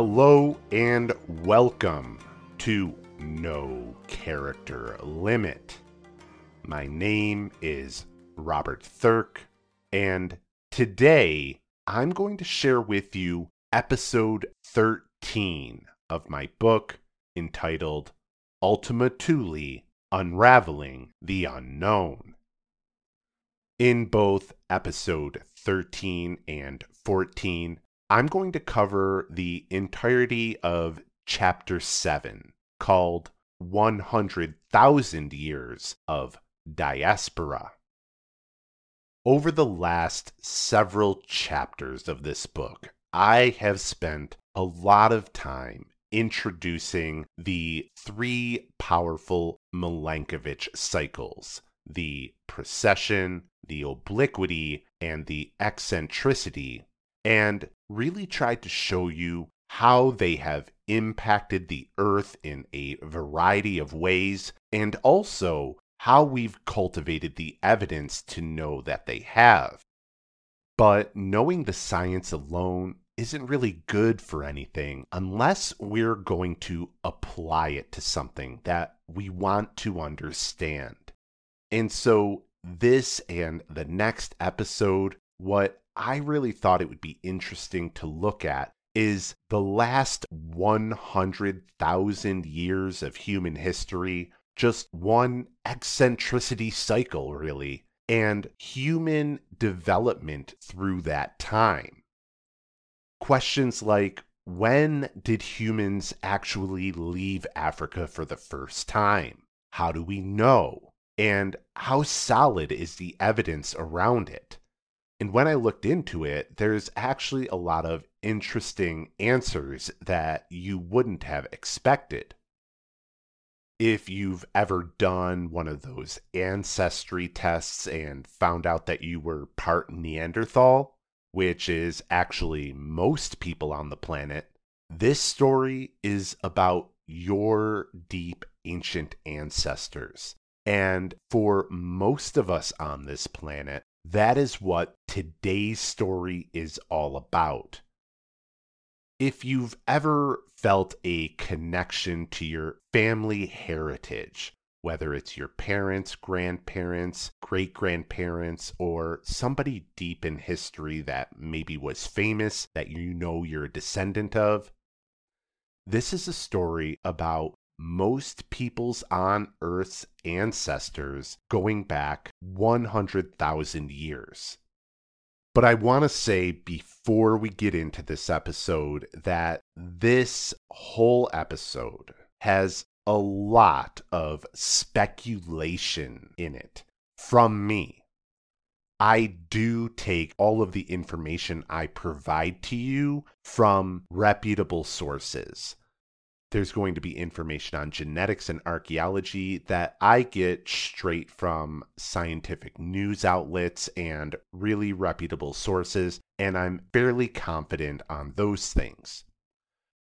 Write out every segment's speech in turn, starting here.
Hello and welcome to No Character Limit. My name is Robert Thirk, and today I'm going to share with you episode 13 of my book entitled Ultima Thule Unraveling the Unknown. In both episode 13 and 14, I'm going to cover the entirety of chapter 7 called 100,000 Years of Diaspora. Over the last several chapters of this book, I have spent a lot of time introducing the three powerful Milankovitch cycles the precession, the obliquity, and the eccentricity, and really tried to show you how they have impacted the earth in a variety of ways, and also how we've cultivated the evidence to know that they have. But knowing the science alone isn't really good for anything unless we're going to apply it to something that we want to understand. And so, this and the next episode, what I really thought it would be interesting to look at is the last 100,000 years of human history, just one eccentricity cycle, really, and human development through that time. Questions like when did humans actually leave Africa for the first time? How do we know? And how solid is the evidence around it? And when I looked into it, there's actually a lot of interesting answers that you wouldn't have expected. If you've ever done one of those ancestry tests and found out that you were part Neanderthal, which is actually most people on the planet, this story is about your deep ancient ancestors. And for most of us on this planet, that is what today's story is all about. If you've ever felt a connection to your family heritage, whether it's your parents, grandparents, great grandparents, or somebody deep in history that maybe was famous that you know you're a descendant of, this is a story about most peoples on Earth's ancestors going back 100,000 years. But I want to say before we get into this episode that this whole episode has a lot of speculation in it from me. I do take all of the information I provide to you from reputable sources there's going to be information on genetics and archaeology that I get straight from scientific news outlets and really reputable sources, and I'm fairly confident on those things.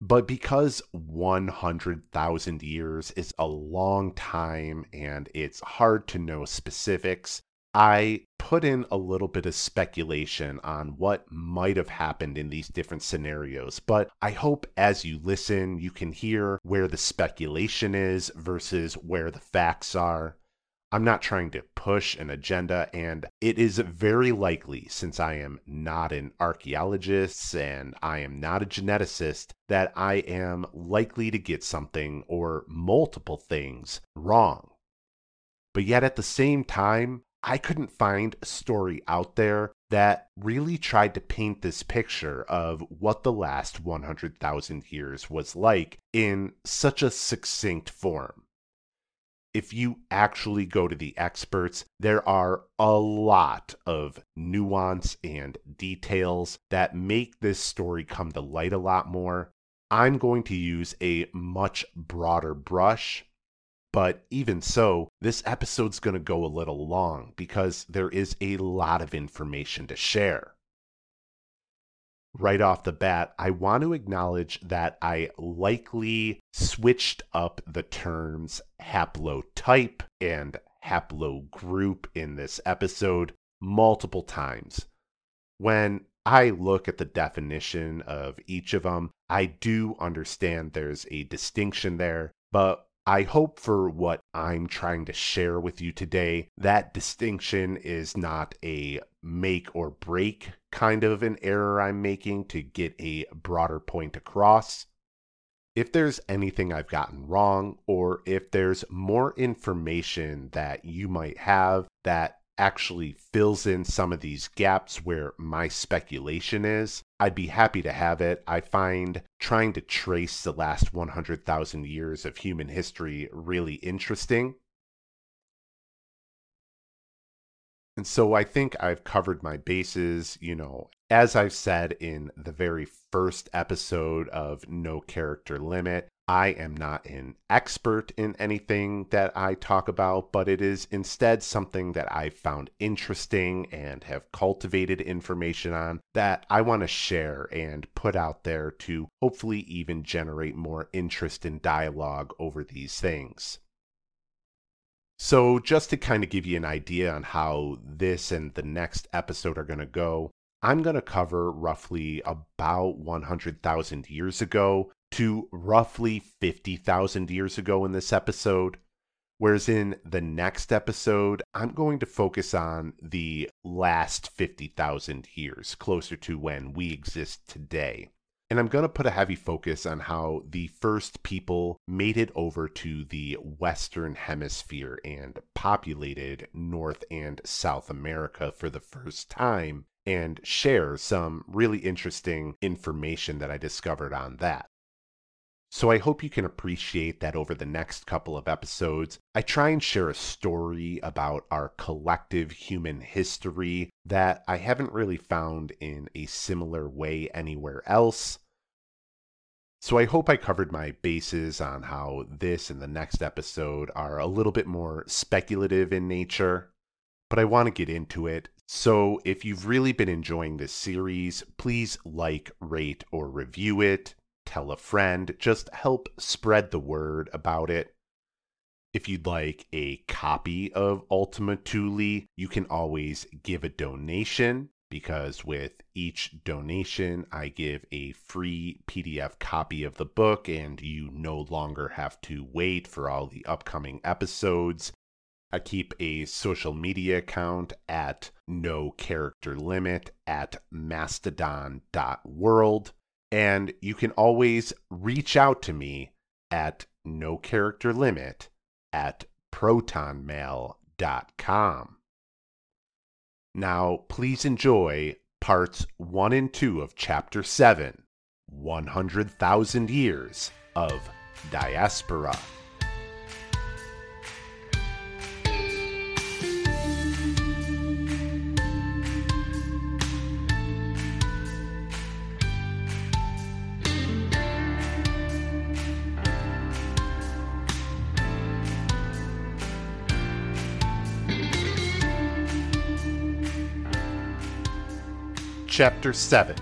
But because 100,000 years is a long time and it's hard to know specifics, I put in a little bit of speculation on what might have happened in these different scenarios, but I hope as you listen, you can hear where the speculation is versus where the facts are. I'm not trying to push an agenda, and it is very likely, since I am not an archaeologist and I am not a geneticist, that I am likely to get something or multiple things wrong. But yet at the same time, I couldn't find a story out there that really tried to paint this picture of what the last 100,000 years was like in such a succinct form. If you actually go to the experts, there are a lot of nuance and details that make this story come to light a lot more. I'm going to use a much broader brush but even so, this episode's going to go a little long because there is a lot of information to share. Right off the bat, I want to acknowledge that I likely switched up the terms haplotype and haplogroup in this episode multiple times. When I look at the definition of each of them, I do understand there's a distinction there, but I hope for what I'm trying to share with you today, that distinction is not a make or break kind of an error I'm making to get a broader point across. If there's anything I've gotten wrong, or if there's more information that you might have that actually fills in some of these gaps where my speculation is, I'd be happy to have it. I find trying to trace the last 100,000 years of human history really interesting. And so I think I've covered my bases, you know, as I've said in the very first episode of No Character Limit, I am not an expert in anything that I talk about, but it is instead something that I've found interesting and have cultivated information on that I want to share and put out there to hopefully even generate more interest and dialogue over these things. So, just to kind of give you an idea on how this and the next episode are going to go, I'm going to cover roughly about 100,000 years ago to roughly 50,000 years ago in this episode. Whereas in the next episode, I'm going to focus on the last 50,000 years, closer to when we exist today. And I'm going to put a heavy focus on how the first people made it over to the Western Hemisphere and populated North and South America for the first time and share some really interesting information that I discovered on that. So I hope you can appreciate that over the next couple of episodes, I try and share a story about our collective human history that I haven't really found in a similar way anywhere else. So I hope I covered my bases on how this and the next episode are a little bit more speculative in nature, but I want to get into it. So if you've really been enjoying this series, please like, rate, or review it tell a friend, just help spread the word about it. If you'd like a copy of Ultima Thule, you can always give a donation because with each donation, I give a free PDF copy of the book, and you no longer have to wait for all the upcoming episodes. I keep a social media account at no character limit at mastodon.world. And you can always reach out to me at no character limit at protonmail.com. Now, please enjoy parts 1 and 2 of Chapter 7 100,000 Years of Diaspora. Chapter 7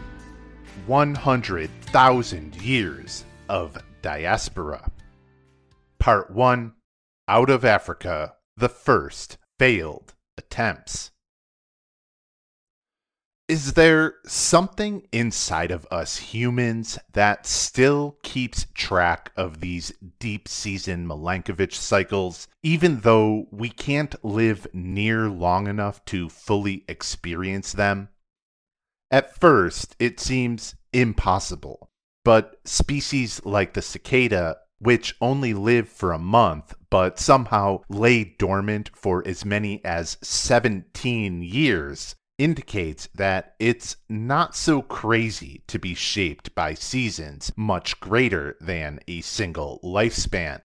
100,000 Years of Diaspora. Part 1 Out of Africa The First Failed Attempts. Is there something inside of us humans that still keeps track of these deep season Milankovitch cycles, even though we can't live near long enough to fully experience them? At first, it seems impossible, but species like the cicada, which only live for a month but somehow lay dormant for as many as 17 years, indicates that it's not so crazy to be shaped by seasons much greater than a single lifespan.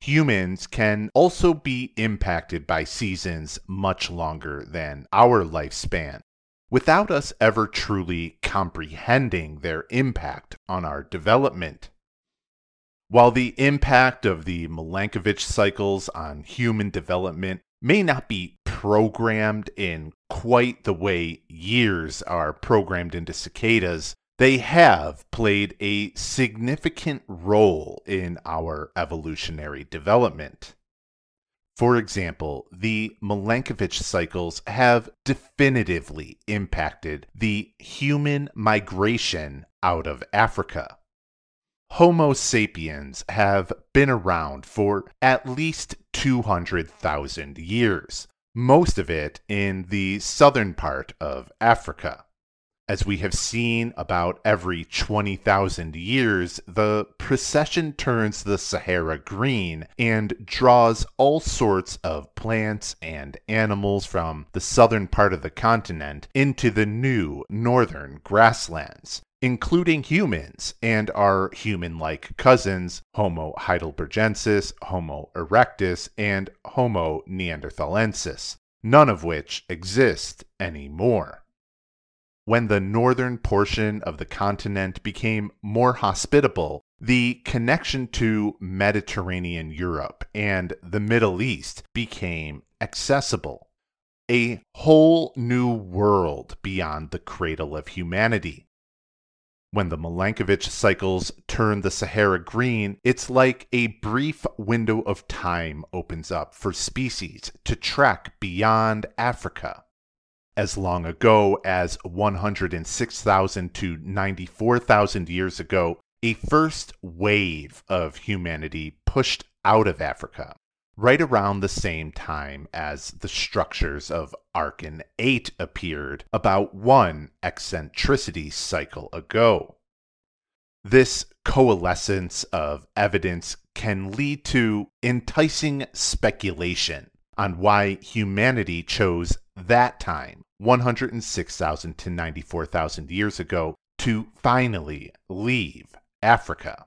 Humans can also be impacted by seasons much longer than our lifespan without us ever truly comprehending their impact on our development. While the impact of the Milankovitch cycles on human development may not be programmed in quite the way years are programmed into cicadas, they have played a significant role in our evolutionary development. For example, the Milankovitch cycles have definitively impacted the human migration out of Africa. Homo sapiens have been around for at least 200,000 years, most of it in the southern part of Africa. As we have seen about every 20,000 years, the precession turns the Sahara green and draws all sorts of plants and animals from the southern part of the continent into the new northern grasslands, including humans and our human like cousins, Homo heidelbergensis, Homo erectus, and Homo neanderthalensis, none of which exist anymore. When the northern portion of the continent became more hospitable, the connection to Mediterranean Europe and the Middle East became accessible. A whole new world beyond the cradle of humanity. When the Milankovitch cycles turn the Sahara green, it's like a brief window of time opens up for species to trek beyond Africa as long ago as 106,000 to 94,000 years ago, a first wave of humanity pushed out of Africa, right around the same time as the structures of Arkin 8 appeared about one eccentricity cycle ago. This coalescence of evidence can lead to enticing speculation on why humanity chose that time 106,000 to 94,000 years ago to finally leave Africa.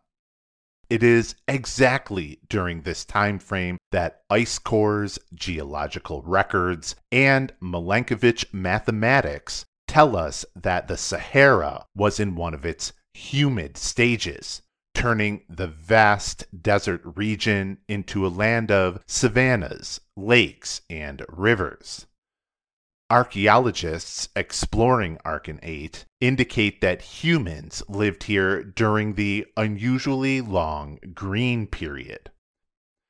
It is exactly during this time frame that ice cores, geological records, and Milankovitch mathematics tell us that the Sahara was in one of its humid stages, turning the vast desert region into a land of savannas, lakes, and rivers. Archaeologists exploring Arkin 8 indicate that humans lived here during the unusually long green period.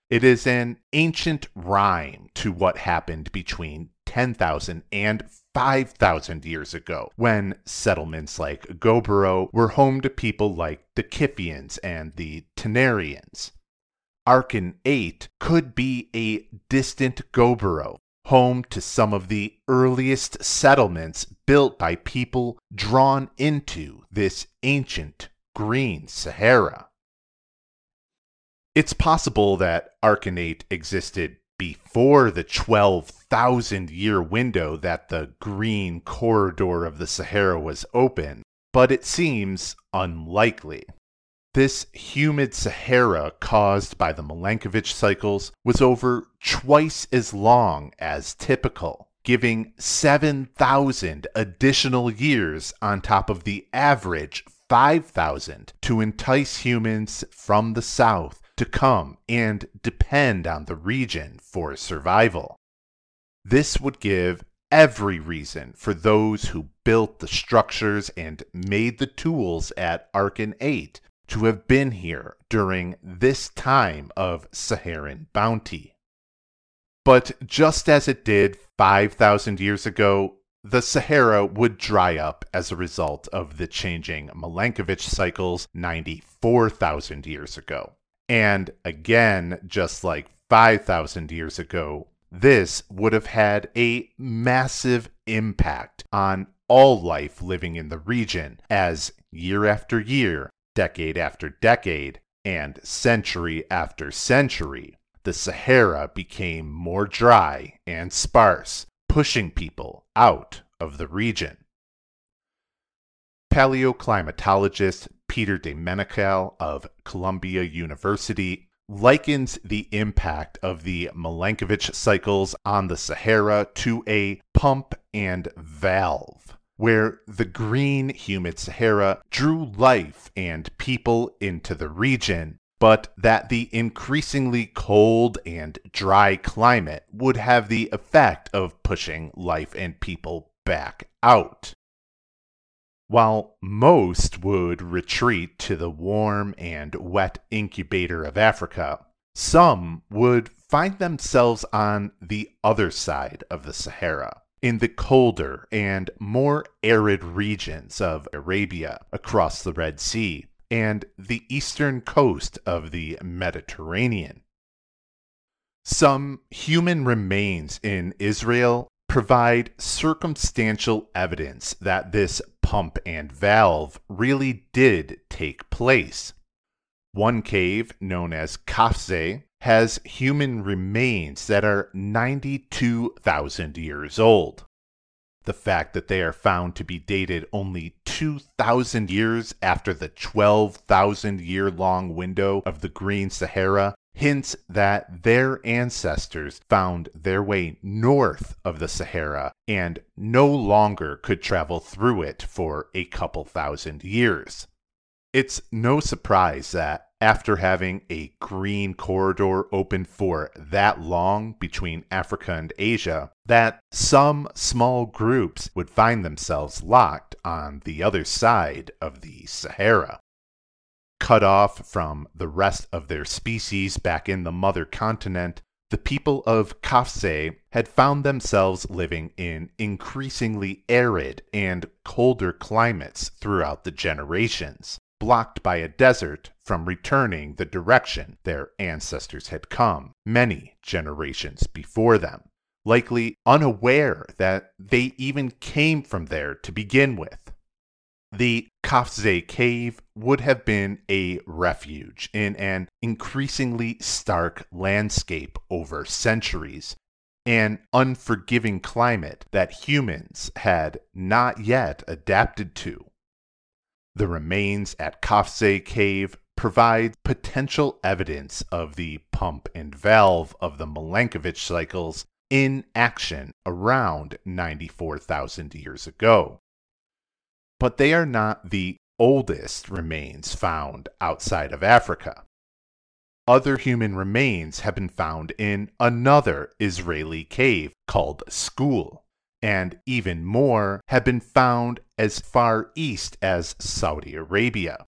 It is an ancient rhyme to what happened between 10,000 and 5,000 years ago, when settlements like Gobero were home to people like the Kiffians and the Tenerians. Arkin 8 could be a distant Gobero home to some of the earliest settlements built by people drawn into this ancient green Sahara. It's possible that 8 existed before the 12,000 year window that the green corridor of the Sahara was open, but it seems unlikely. This humid Sahara caused by the Milankovitch cycles was over twice as long as typical, giving 7,000 additional years on top of the average 5,000 to entice humans from the south to come and depend on the region for survival. This would give every reason for those who built the structures and made the tools at Arkin 8 to have been here during this time of Saharan bounty. But just as it did 5,000 years ago, the Sahara would dry up as a result of the changing Milankovitch cycles 94,000 years ago. And again, just like 5,000 years ago, this would have had a massive impact on all life living in the region as year after year decade after decade, and century after century, the Sahara became more dry and sparse, pushing people out of the region. Paleoclimatologist Peter deMenocal of Columbia University likens the impact of the Milankovitch cycles on the Sahara to a pump and valve where the green humid Sahara drew life and people into the region, but that the increasingly cold and dry climate would have the effect of pushing life and people back out. While most would retreat to the warm and wet incubator of Africa, some would find themselves on the other side of the Sahara, in the colder and more arid regions of Arabia across the Red Sea and the eastern coast of the Mediterranean. Some human remains in Israel provide circumstantial evidence that this pump and valve really did take place. One cave, known as Qafzeh, has human remains that are 92,000 years old. The fact that they are found to be dated only 2,000 years after the 12,000 year long window of the Green Sahara hints that their ancestors found their way north of the Sahara and no longer could travel through it for a couple thousand years. It's no surprise that after having a green corridor open for that long between Africa and Asia, that some small groups would find themselves locked on the other side of the Sahara cut off from the rest of their species back in the mother continent, the people of Qafzeh had found themselves living in increasingly arid and colder climates throughout the generations, blocked by a desert from returning the direction their ancestors had come many generations before them, likely unaware that they even came from there to begin with. The Qafzeh cave would have been a refuge in an increasingly stark landscape over centuries, an unforgiving climate that humans had not yet adapted to. The remains at Qafzeh cave provide potential evidence of the pump and valve of the Milankovitch cycles in action around 94,000 years ago but they are not the oldest remains found outside of Africa. Other human remains have been found in another Israeli cave called Skhul, and even more have been found as far east as Saudi Arabia.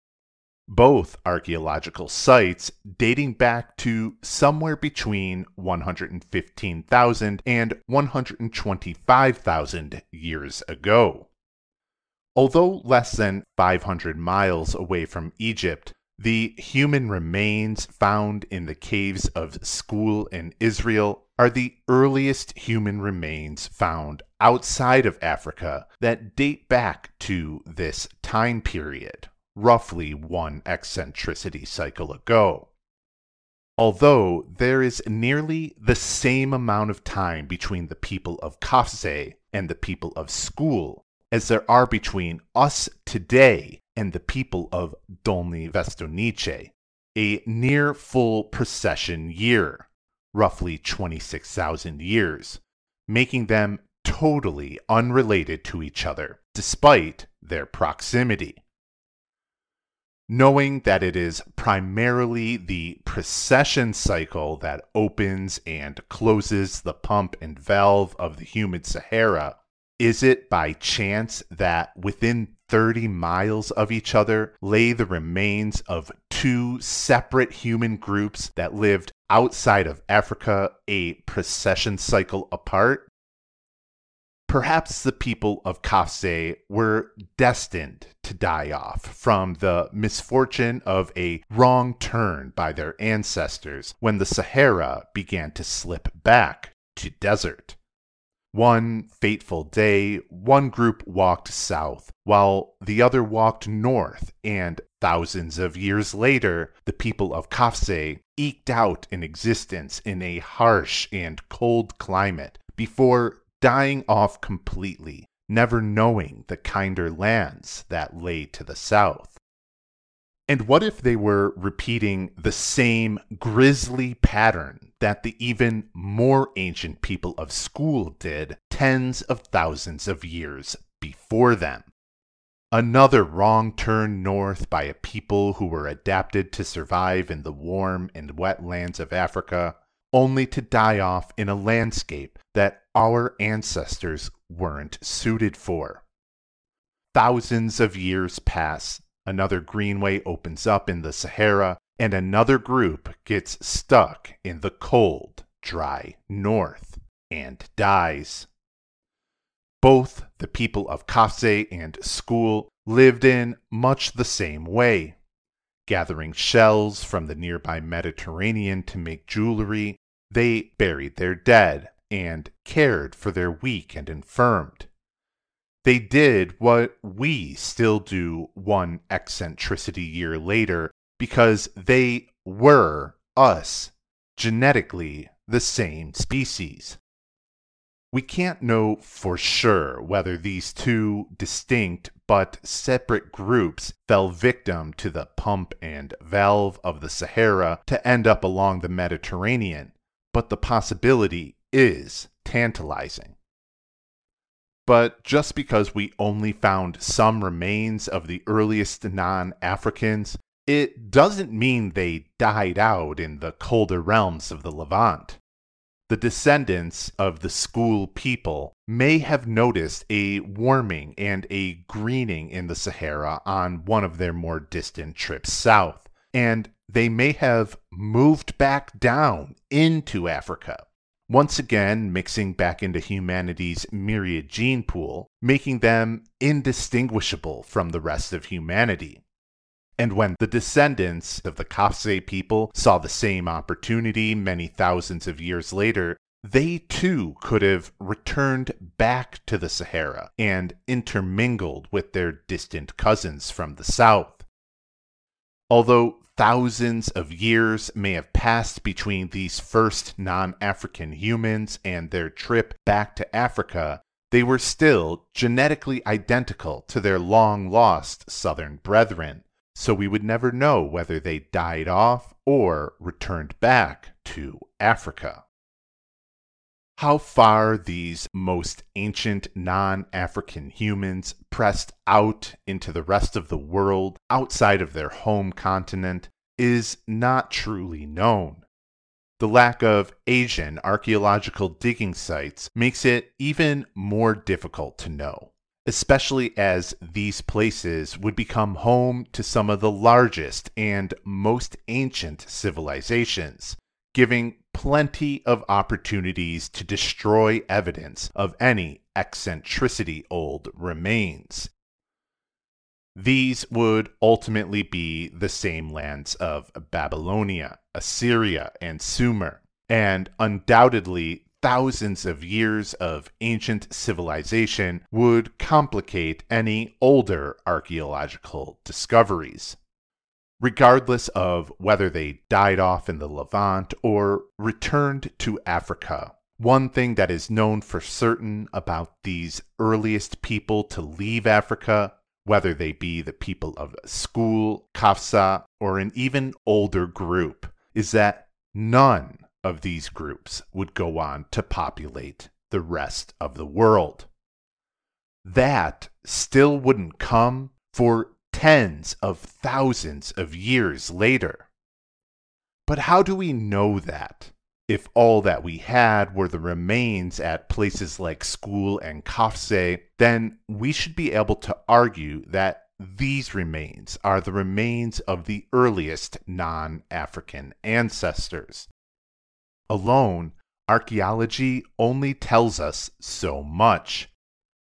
Both archaeological sites dating back to somewhere between 115,000 and 125,000 years ago. Although less than 500 miles away from Egypt, the human remains found in the caves of Skhul in Israel are the earliest human remains found outside of Africa that date back to this time period, roughly one eccentricity cycle ago. Although there is nearly the same amount of time between the people of Qafzeh and the people of Skhul as there are between us today and the people of Dolny Vestonice, a near full precession year, roughly 26,000 years, making them totally unrelated to each other, despite their proximity. Knowing that it is primarily the precession cycle that opens and closes the pump and valve of the humid Sahara is it by chance that within 30 miles of each other lay the remains of two separate human groups that lived outside of Africa a precession cycle apart? Perhaps the people of Qafzeh were destined to die off from the misfortune of a wrong turn by their ancestors when the Sahara began to slip back to desert. One fateful day, one group walked south, while the other walked north, and thousands of years later, the people of Qafzeh eked out an existence in a harsh and cold climate before dying off completely, never knowing the kinder lands that lay to the south. And what if they were repeating the same grisly pattern that the even more ancient people of Skhul did tens of thousands of years before them? Another wrong turn north by a people who were adapted to survive in the warm and wet lands of Africa, only to die off in a landscape that our ancestors weren't suited for. Thousands of years pass Another greenway opens up in the Sahara, and another group gets stuck in the cold dry north and dies. Both the people of Qafzeh and Skhul lived in much the same way, gathering shells from the nearby Mediterranean to make jewelry. They buried their dead and cared for their weak and infirmed. They did what we still do one eccentricity year later because they were us, genetically the same species. We can't know for sure whether these two distinct but separate groups fell victim to the pump and valve of the Sahara to end up along the Mediterranean, but the possibility is tantalizing. But just because we only found some remains of the earliest non Africans, it doesn't mean they died out in the colder realms of the Levant. The descendants of the Skhul people may have noticed a warming and a greening in the Sahara on one of their more distant trips south, and they may have moved back down into Africa once again mixing back into humanity's myriad gene pool, making them indistinguishable from the rest of humanity. And when the descendants of the Qafzeh people saw the same opportunity many thousands of years later, they too could have returned back to the Sahara and intermingled with their distant cousins from the south. Although thousands of years may have passed between these first non African humans and their trip back to Africa, they were still genetically identical to their long lost southern brethren, so we would never know whether they died off or returned back to Africa how far these most ancient non African humans pressed out into the rest of the world outside of their home continent is not truly known. The lack of Asian archaeological digging sites makes it even more difficult to know, especially as these places would become home to some of the largest and most ancient civilizations, giving plenty of opportunities to destroy evidence of any eccentricity old remains. These would ultimately be the same lands of Babylonia, Assyria, and Sumer, and undoubtedly thousands of years of ancient civilization would complicate any older archaeological discoveries regardless of whether they died off in the Levant or returned to Africa. One thing that is known for certain about these earliest people to leave Africa, whether they be the people of Skhul, Qafzeh, or an even older group, is that none of these groups would go on to populate the rest of the world. That still wouldn't come for tens of thousands of years later. But how do we know that? If all that we had were the remains at places like Skhul and Qafzeh, then we should be able to argue that these remains are the remains of the earliest non African ancestors. Alone, archaeology only tells us so much.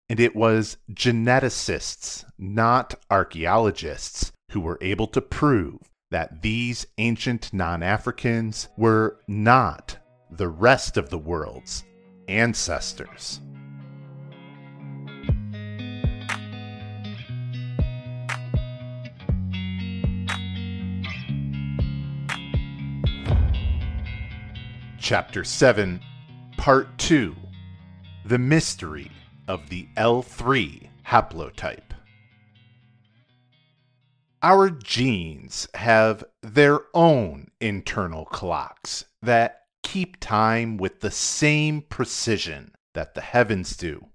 And it was geneticists, not archaeologists, who were able to prove that these ancient non Africans were not the rest of the world's ancestors. Chapter 7, Part 2 The Mystery of the L3 haplotype. Our genes have their own internal clocks that keep time with the same precision that the heavens do.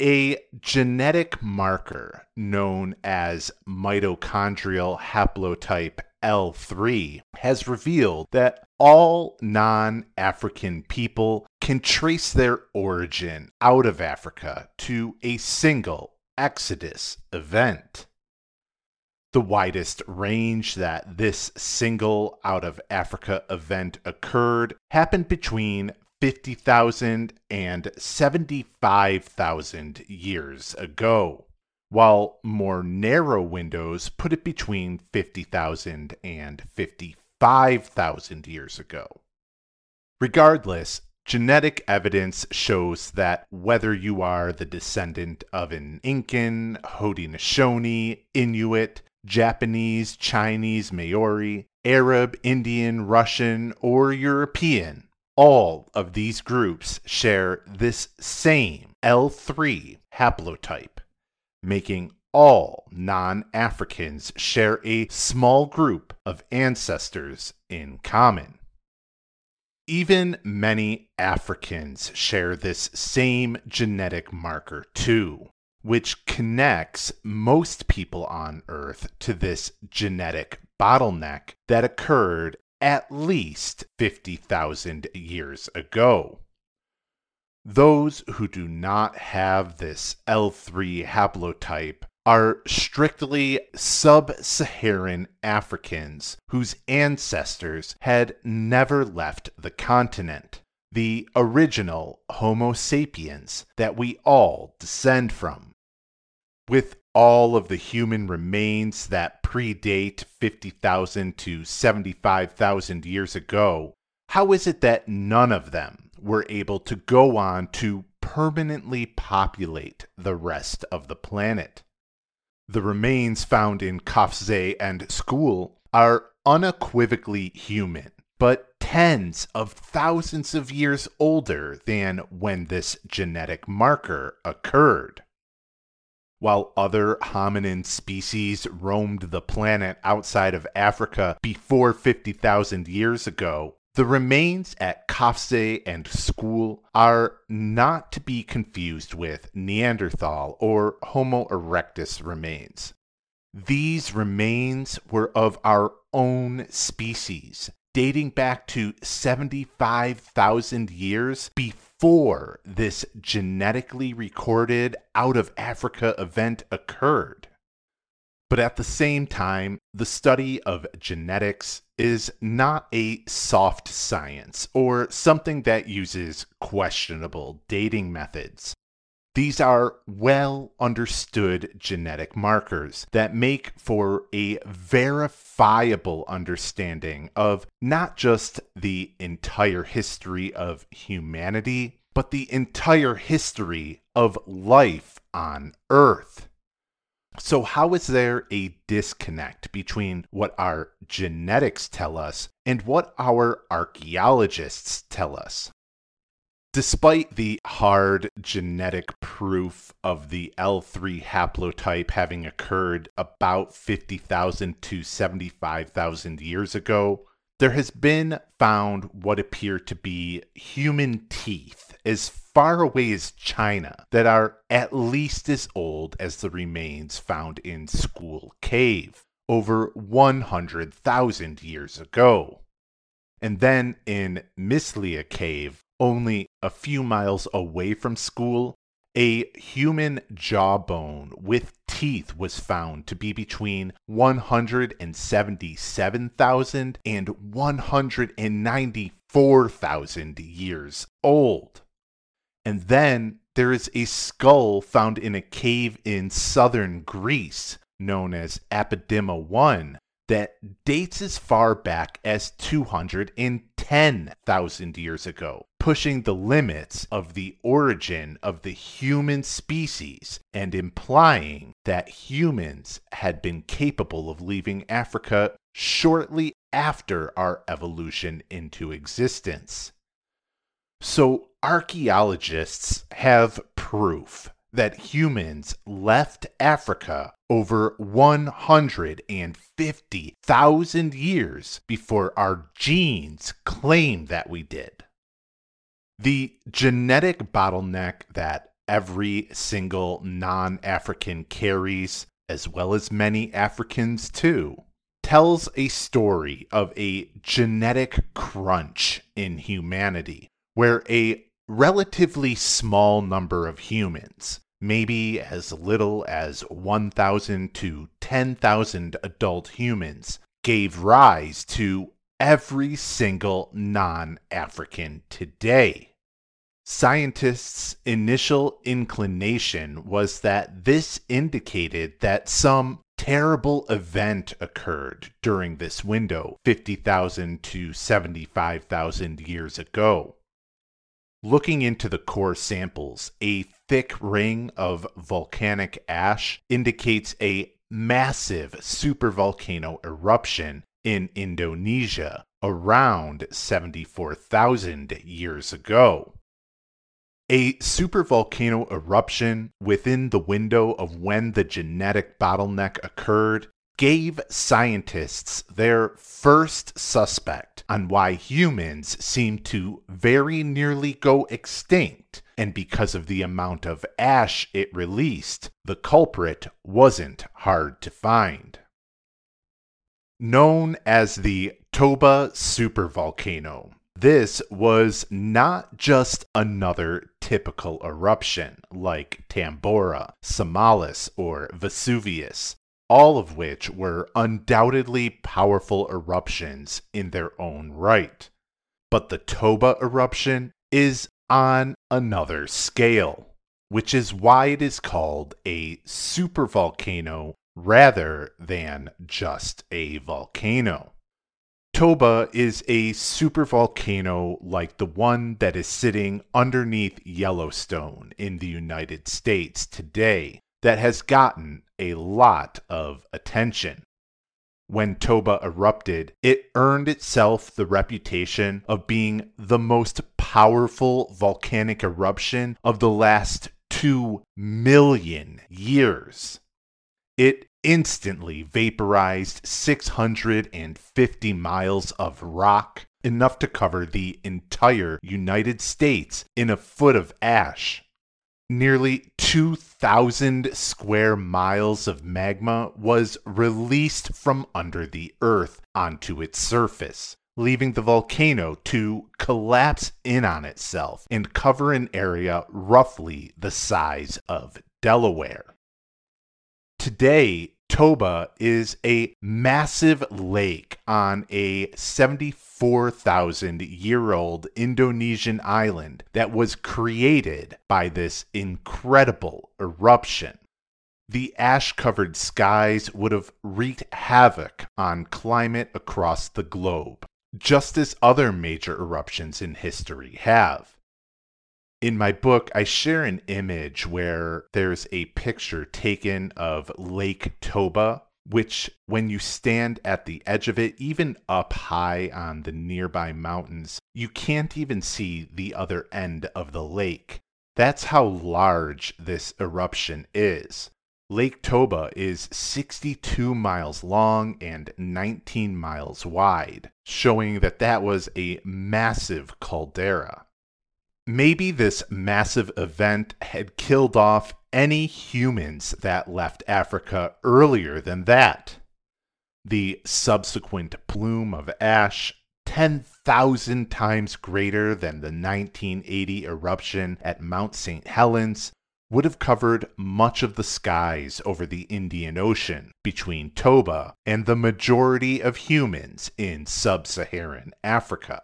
A genetic marker known as mitochondrial haplotype L3 has revealed that all non African people can trace their origin out of Africa to a single Exodus event. The widest range that this single out of Africa event occurred happened between 50,000 and 75,000 years ago, while more narrow windows put it between 50,000 and 55,000 years ago. Regardless, genetic evidence shows that whether you are the descendant of an Incan, Haudenosaunee, Inuit, Japanese, Chinese, Maori, Arab, Indian, Russian, or European, all of these groups share this same L3 haplotype, making all non Africans share a small group of ancestors in common. Even many Africans share this same genetic marker too, which connects most people on Earth to this genetic bottleneck that occurred at least 50,000 years ago. Those who do not have this L3 haplotype are strictly sub Saharan Africans whose ancestors had never left the continent, the original Homo sapiens that we all descend from. With all of the human remains that predate 50,000 to 75,000 years ago, how is it that none of them were able to go on to permanently populate the rest of the planet? The remains found in Qafzeh and Skhul are unequivocally human, but tens of thousands of years older than when this genetic marker occurred. While other hominin species roamed the planet outside of Africa before 50,000 years ago, the remains at Qafzeh and Skhul are not to be confused with Neanderthal or Homo erectus remains. These remains were of our own species, dating back to 75,000 years before this genetically recorded out of Africa event occurred. But at the same time, the study of genetics is not a soft science or something that uses questionable dating methods. These are well understood genetic markers that make for a verifiable understanding of not just the entire history of humanity, but the entire history of life on Earth. So, how is there a disconnect between what our genetics tell us and what our archaeologists tell us? Despite the hard genetic proof of the L3 haplotype having occurred about 50,000 to 75,000 years ago, there has been found what appear to be human teeth as far away as China that are at least as old as the remains found in Skhul Cave over 100,000 years ago. And then in Misliya Cave, only a few miles away from Skhul, a human jawbone with teeth was found to be between 177,000 and 194,000 years old. And then there is a skull found in a cave in southern Greece known as Apidima 1 that dates as far back as 210,000 years ago, pushing the limits of the origin of the human species and implying that humans had been capable of leaving Africa shortly after our evolution into existence. So, archaeologists have proof that humans left Africa over 150,000 years before our genes claim that we did. The genetic bottleneck that every single non African carries, as well as many Africans too, tells a story of a genetic crunch in humanity, where a relatively small number of humans maybe as little as 1,000 to 10,000 adult humans, gave rise to every single non African today. Scientists' initial inclination was that this indicated that some terrible event occurred during this window 50,000 to 75,000 years ago. Looking into the core samples, a thick ring of volcanic ash indicates a massive supervolcano eruption in Indonesia around 74,000 years ago. A supervolcano eruption within the window of when the genetic bottleneck occurred gave scientists their first suspect on why humans seem to very nearly go extinct. And because of the amount of ash it released, the culprit wasn't hard to find. Known as the Toba supervolcano, this was not just another typical eruption like Tambora, Samalas, or Vesuvius, all of which were undoubtedly powerful eruptions in their own right. But the Toba eruption is on another scale, which is why it is called a supervolcano rather than just a volcano. Toba is a supervolcano like the one that is sitting underneath Yellowstone in the United States today that has gotten a lot of attention. When Toba erupted, it earned itself the reputation of being the most powerful volcanic eruption of the last two million years. It instantly vaporized 650 miles of rock, enough to cover the entire United States in a foot of ash. Nearly 2,000 square miles of magma was released from under the earth onto its surface, leaving the volcano to collapse in on itself and cover an area roughly the size of Delaware. Today, Toba is a massive lake on a 74,000 year old Indonesian island that was created by this incredible eruption. The ash covered skies would have wreaked havoc on climate across the globe, just as other major eruptions in history have in my book, I share an image where there's a picture taken of Lake Toba, which, when you stand at the edge of it, even up high on the nearby mountains, you can't even see the other end of the lake. That's how large this eruption is. Lake Toba is 62 miles long and 19 miles wide, showing that that was a massive caldera maybe this massive event had killed off any humans that left Africa earlier than that. The subsequent plume of ash, 10,000 times greater than the 1980 eruption at Mount St. Helens, would have covered much of the skies over the Indian Ocean between Toba and the majority of humans in sub Saharan Africa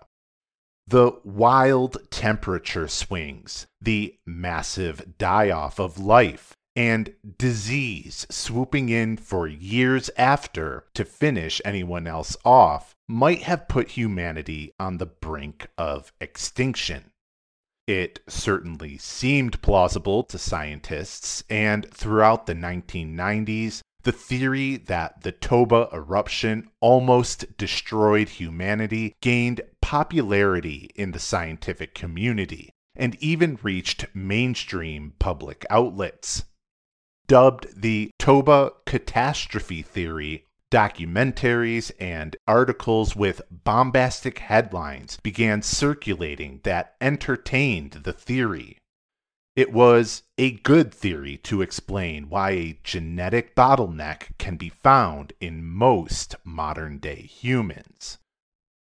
the wild temperature swings, the massive die off of life, and disease swooping in for years after to finish anyone else off might have put humanity on the brink of extinction. It certainly seemed plausible to scientists, and throughout the 1990s, the theory that the Toba eruption almost destroyed humanity gained popularity in the scientific community and even reached mainstream public outlets. Dubbed the Toba catastrophe theory, documentaries and articles with bombastic headlines began circulating that entertained the theory. It was a good theory to explain why a genetic bottleneck can be found in most modern day humans.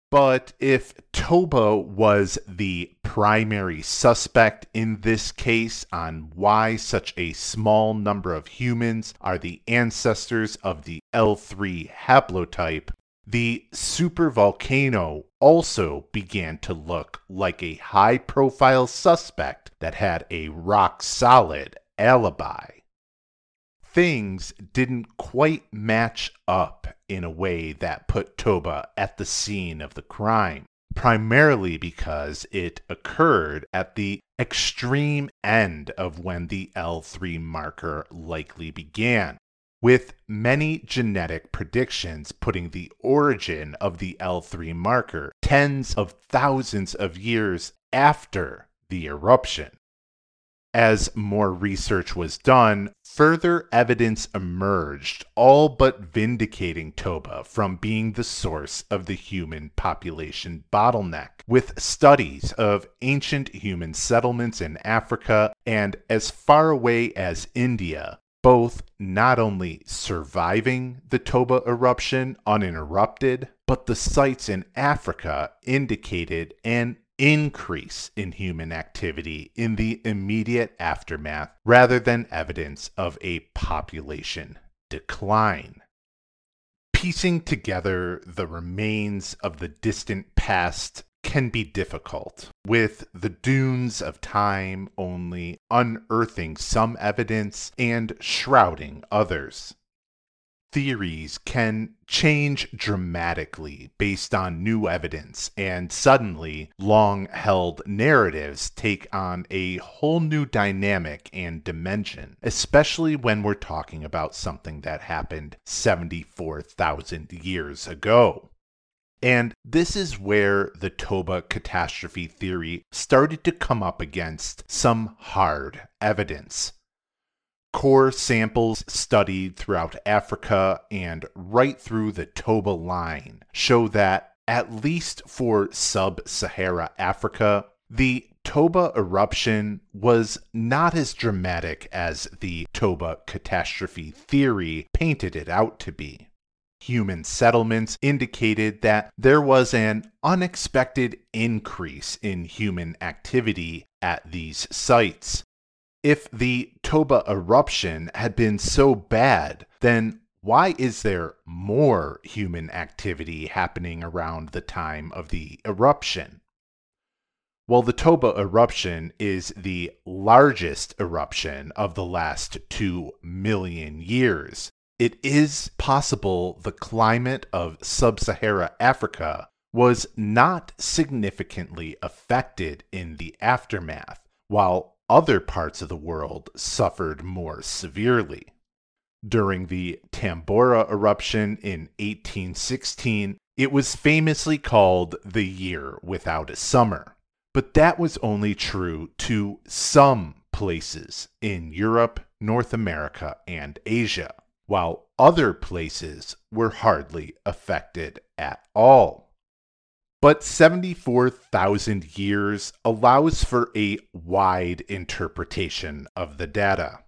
But if Toba was the primary suspect in this case on why such a small number of humans are the ancestors of the L3 haplotype, the supervolcano also began to look like a high profile suspect that had a rock solid alibi. Things didn't quite match up in a way that put Toba at the scene of the crime, primarily because it occurred at the extreme end of when the L3 marker likely began, with many genetic predictions putting the origin of the L3 marker tens of thousands of years after the eruption. As more research was done, further evidence emerged, all but vindicating Toba from being the source of the human population bottleneck, with studies of ancient human settlements in Africa and as far away as India, both not only surviving the Toba eruption uninterrupted, but the sites in Africa indicated an increase in human activity in the immediate aftermath rather than evidence of a population decline. Piecing together the remains of the distant past can be difficult, with the dunes of time only unearthing some evidence and shrouding others theories can change dramatically based on new evidence, and suddenly long held narratives take on a whole new dynamic and dimension, especially when we're talking about something that happened 74,000 years ago. And this is where the Toba catastrophe theory started to come up against some hard evidence core samples studied throughout Africa and right through the Toba line show that, at least for sub Sahara Africa, the Toba eruption was not as dramatic as the Toba catastrophe theory painted it out to be. Human settlements indicated that there was an unexpected increase in human activity at these sites, if the Toba eruption had been so bad, then why is there more human activity happening around the time of the eruption? Well, the Toba eruption is the largest eruption of the last two million years. It is possible the climate of sub Sahara Africa was not significantly affected in the aftermath, while other parts of the world suffered more severely. During the Tambora eruption in 1816, it was famously called the year without a summer. But that was only true to some places in Europe, North America, and Asia, while other places were hardly affected at all. But 74,000 years allows for a wide interpretation of the data.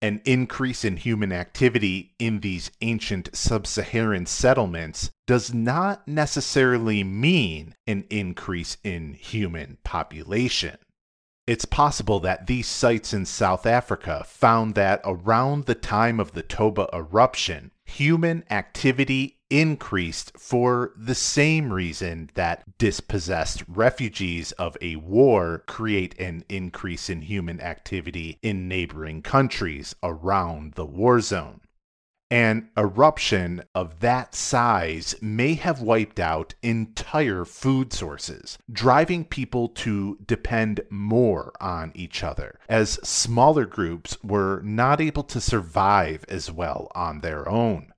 An increase in human activity in these ancient sub Saharan settlements does not necessarily mean an increase in human population. It's possible that these sites in South Africa found that around the time of the Toba eruption, human activity increased for the same reason that dispossessed refugees of a war create an increase in human activity in neighboring countries around the war zone. An eruption of that size may have wiped out entire food sources, driving people to depend more on each other, as smaller groups were not able to survive as well on their own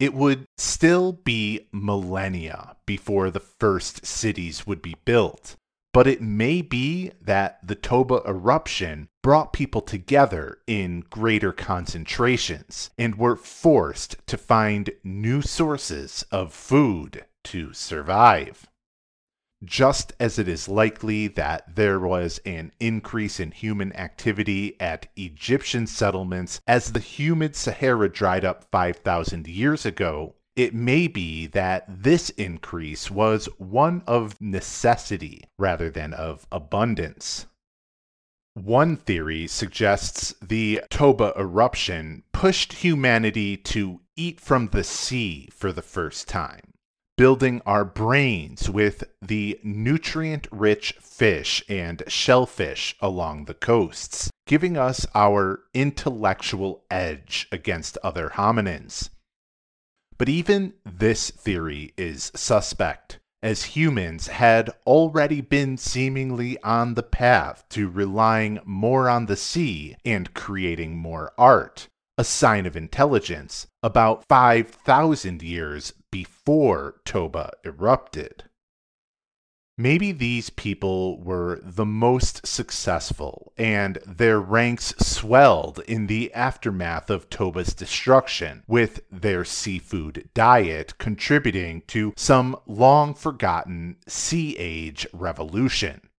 it would still be millennia before the first cities would be built. But it may be that the Toba eruption brought people together in greater concentrations and were forced to find new sources of food to survive. Just as it is likely that there was an increase in human activity at Egyptian settlements as the humid Sahara dried up 5,000 years ago, it may be that this increase was one of necessity rather than of abundance. One theory suggests the Toba eruption pushed humanity to eat from the sea for the first time, building our brains with the nutrient rich fish and shellfish along the coasts, giving us our intellectual edge against other hominins. But even this theory is suspect as humans had already been seemingly on the path to relying more on the sea and creating more art, a sign of intelligence, about 5,000 years before Toba erupted. Maybe these people were the most successful, and their ranks swelled in the aftermath of Toba's destruction, with their seafood diet contributing to some long forgotten Sea Age revolution.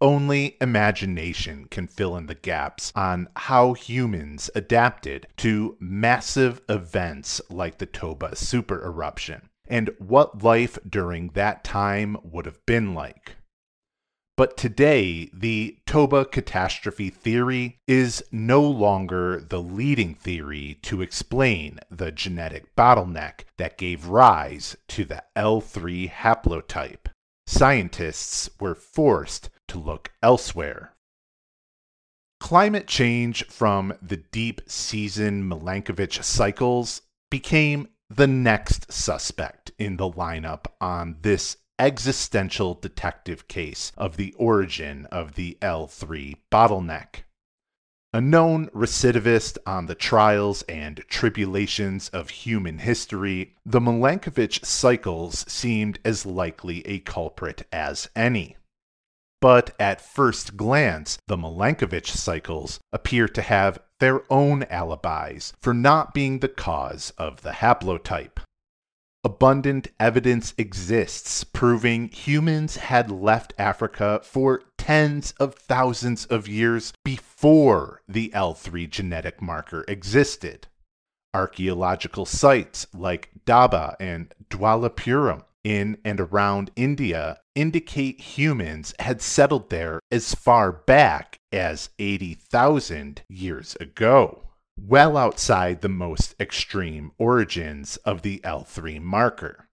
Only imagination can fill in the gaps on how humans adapted to massive events like the Toba super eruption and what life during that time would have been like. But today, the Toba catastrophe theory is no longer the leading theory to explain the genetic bottleneck that gave rise to the L3 haplotype. Scientists were forced to look elsewhere. Climate change from the deep season Milankovitch cycles became the next suspect in the lineup on this existential detective case of the origin of the L3 bottleneck. A known recidivist on the trials and tribulations of human history, the Milankovitch cycles seemed as likely a culprit as any. But at first glance, the Milankovitch cycles appear to have their own alibis for not being the cause of the haplotype. Abundant evidence exists proving humans had left Africa for tens of thousands of years before the L3 genetic marker existed. Archaeological sites like Daba and Jwalapuram in and around India indicate humans had settled there as far back as 80,000 years ago, well outside the most extreme origins of the L3 marker.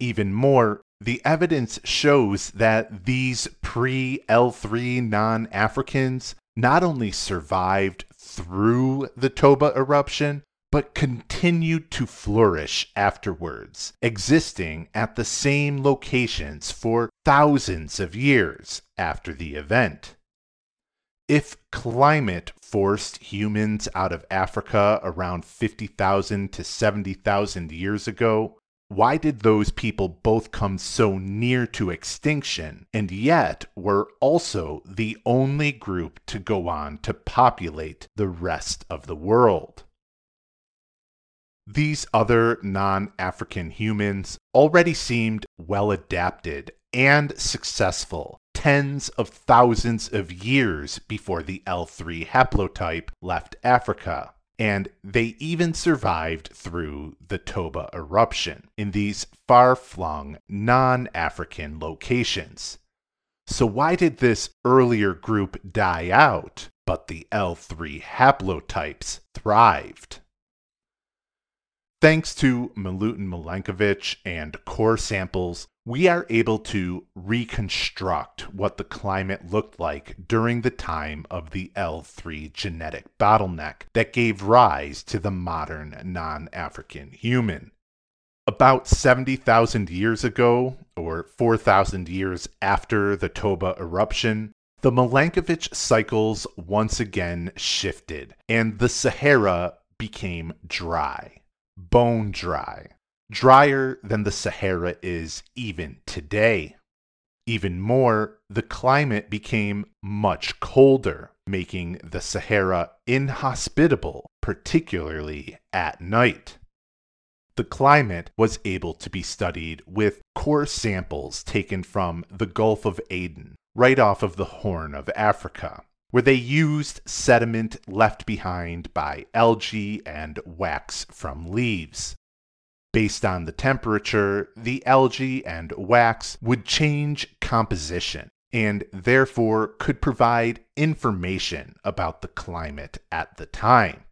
Even more, the evidence shows that these pre L3 non Africans not only survived through the Toba eruption, but continued to flourish afterwards, existing at the same locations for thousands of years after the event. If climate forced humans out of Africa around 50,000 to 70,000 years ago, why did those people both come so near to extinction and yet were also the only group to go on to populate the rest of the world? These other non African humans already seemed well adapted and successful tens of thousands of years before the L3 haplotype left Africa, and they even survived through the Toba eruption in these far flung non African locations. So, why did this earlier group die out, but the L3 haplotypes thrived? Thanks to Milutin Milankovitch and core samples, we are able to reconstruct what the climate looked like during the time of the L3 genetic bottleneck that gave rise to the modern non African human. About 70,000 years ago, or 4,000 years after the Toba eruption, the Milankovitch cycles once again shifted, and the Sahara became dry bone dry, drier than the Sahara is even today. Even more, the climate became much colder, making the Sahara inhospitable, particularly at night. The climate was able to be studied with core samples taken from the Gulf of Aden, right off of the Horn of Africa where they used sediment left behind by algae and wax from leaves. Based on the temperature, the algae and wax would change composition and therefore could provide information about the climate at the time.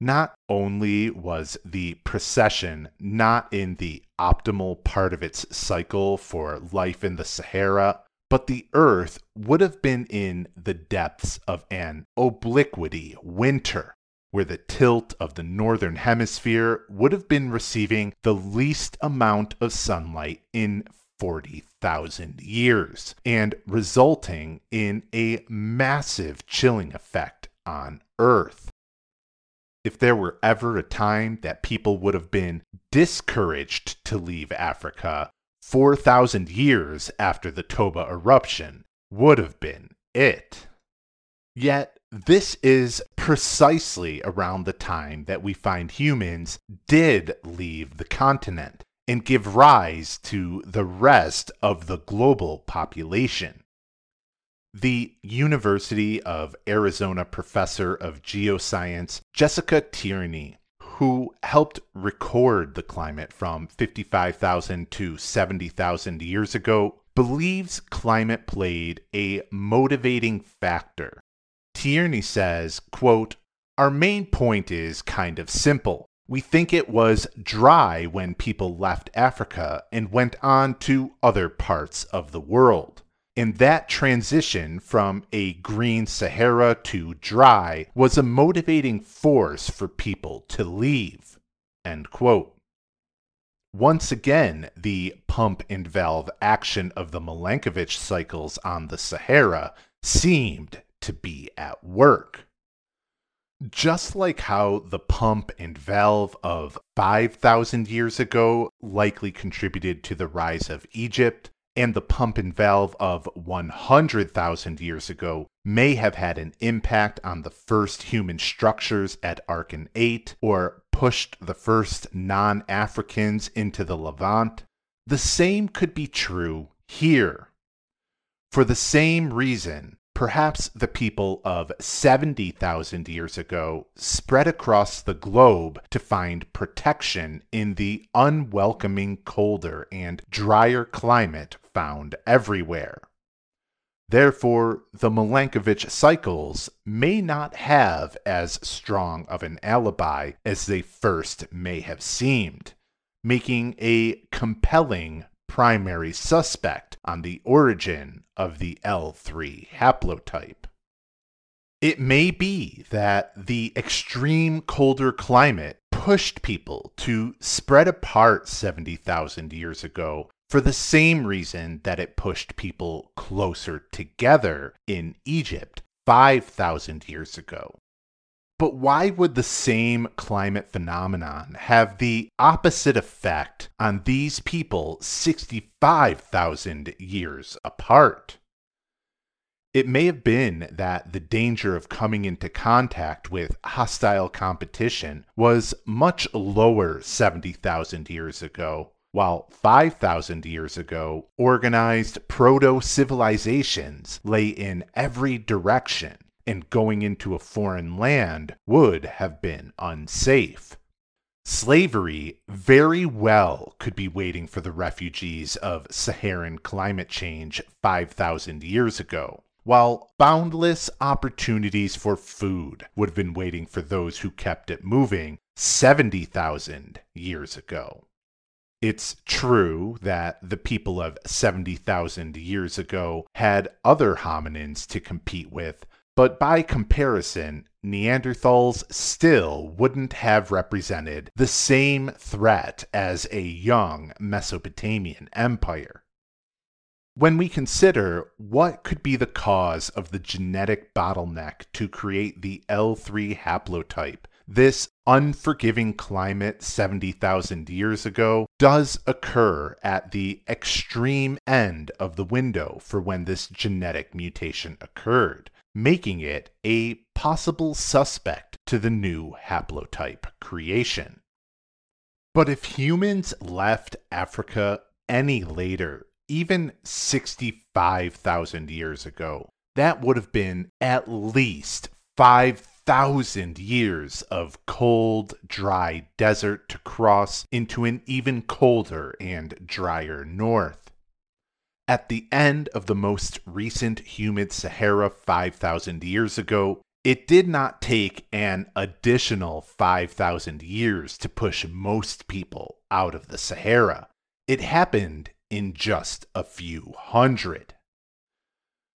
Not only was the precession not in the optimal part of its cycle for life in the Sahara, but the Earth would have been in the depths of an obliquity winter, where the tilt of the northern hemisphere would have been receiving the least amount of sunlight in 40,000 years, and resulting in a massive chilling effect on Earth. If there were ever a time that people would have been discouraged to leave Africa, 4,000 years after the Toba eruption would have been it. Yet, this is precisely around the time that we find humans did leave the continent and give rise to the rest of the global population. The University of Arizona professor of geoscience, Jessica Tierney, who helped record the climate from 55,000 to 70,000 years ago, believes climate played a motivating factor. Tierney says, quote, Our main point is kind of simple. We think it was dry when people left Africa and went on to other parts of the world. And that transition from a green Sahara to dry was a motivating force for people to leave. End quote. Once again, the pump and valve action of the Milankovitch cycles on the Sahara seemed to be at work. Just like how the pump and valve of 5,000 years ago likely contributed to the rise of Egypt, and the pump and valve of 100,000 years ago may have had an impact on the first human structures at Arkin 8 or pushed the first non Africans into the Levant, the same could be true here. For the same reason, perhaps the people of 70,000 years ago spread across the globe to find protection in the unwelcoming colder and drier climate found everywhere. Therefore, the Milankovitch cycles may not have as strong of an alibi as they first may have seemed, making a compelling primary suspect on the origin of the L3 haplotype. It may be that the extreme colder climate pushed people to spread apart 70,000 years ago for the same reason that it pushed people closer together in Egypt 5,000 years ago. But why would the same climate phenomenon have the opposite effect on these people 65,000 years apart? It may have been that the danger of coming into contact with hostile competition was much lower 70,000 years ago, while 5,000 years ago, organized proto civilizations lay in every direction and going into a foreign land would have been unsafe. Slavery very well could be waiting for the refugees of Saharan climate change 5,000 years ago, while boundless opportunities for food would have been waiting for those who kept it moving 70,000 years ago. It's true that the people of 70,000 years ago had other hominins to compete with, but by comparison, Neanderthals still wouldn't have represented the same threat as a young Mesopotamian empire. When we consider what could be the cause of the genetic bottleneck to create the L3 haplotype, this unforgiving climate 70,000 years ago does occur at the extreme end of the window for when this genetic mutation occurred making it a possible suspect to the new haplotype creation. But if humans left Africa any later, even 65,000 years ago, that would have been at least 5,000 years of cold, dry desert to cross into an even colder and drier north. At the end of the most recent humid Sahara 5,000 years ago, it did not take an additional 5,000 years to push most people out of the Sahara. It happened in just a few hundred.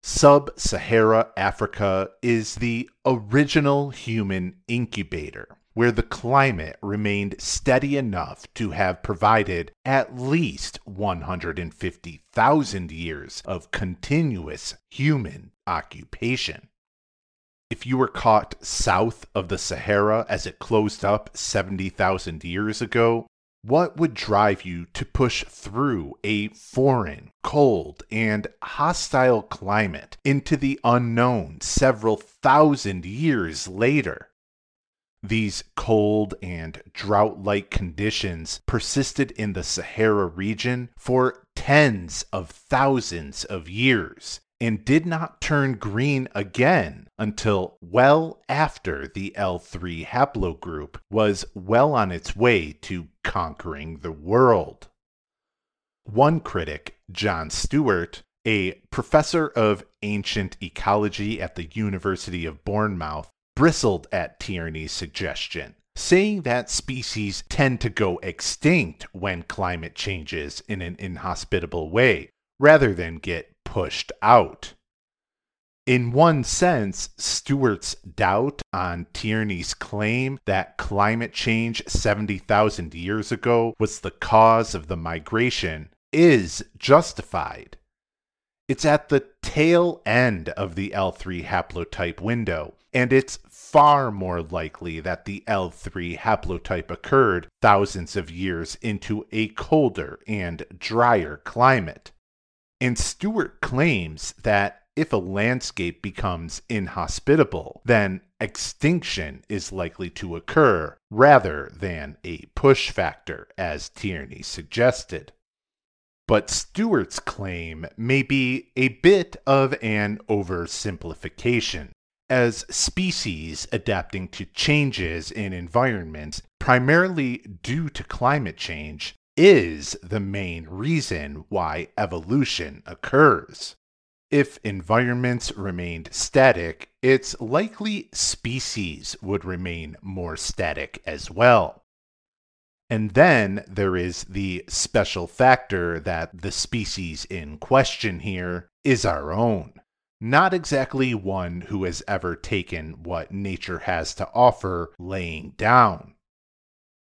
Sub Sahara Africa is the original human incubator, where the climate remained steady enough to have provided at least 150,000 years of continuous human occupation. If you were caught south of the Sahara as it closed up 70,000 years ago, what would drive you to push through a foreign, cold, and hostile climate into the unknown several thousand years later? These cold and drought like conditions persisted in the Sahara region for tens of thousands of years and did not turn green again until well after the L3 haplogroup was well on its way to conquering the world. One critic, John Stewart, a professor of ancient ecology at the University of Bournemouth, bristled at Tierney's suggestion, saying that species tend to go extinct when climate changes in an inhospitable way, rather than get pushed out. In one sense, Stewart's doubt on Tierney's claim that climate change 70,000 years ago was the cause of the migration is justified. It's at the tail end of the L3 haplotype window, and it's far more likely that the L3 haplotype occurred thousands of years into a colder and drier climate. And Stewart claims that if a landscape becomes inhospitable, then extinction is likely to occur rather than a push factor, as Tierney suggested. But Stewart's claim may be a bit of an oversimplification, as species adapting to changes in environments primarily due to climate change is the main reason why evolution occurs. If environments remained static, it's likely species would remain more static as well. And then there is the special factor that the species in question here is our own. Not exactly one who has ever taken what nature has to offer laying down.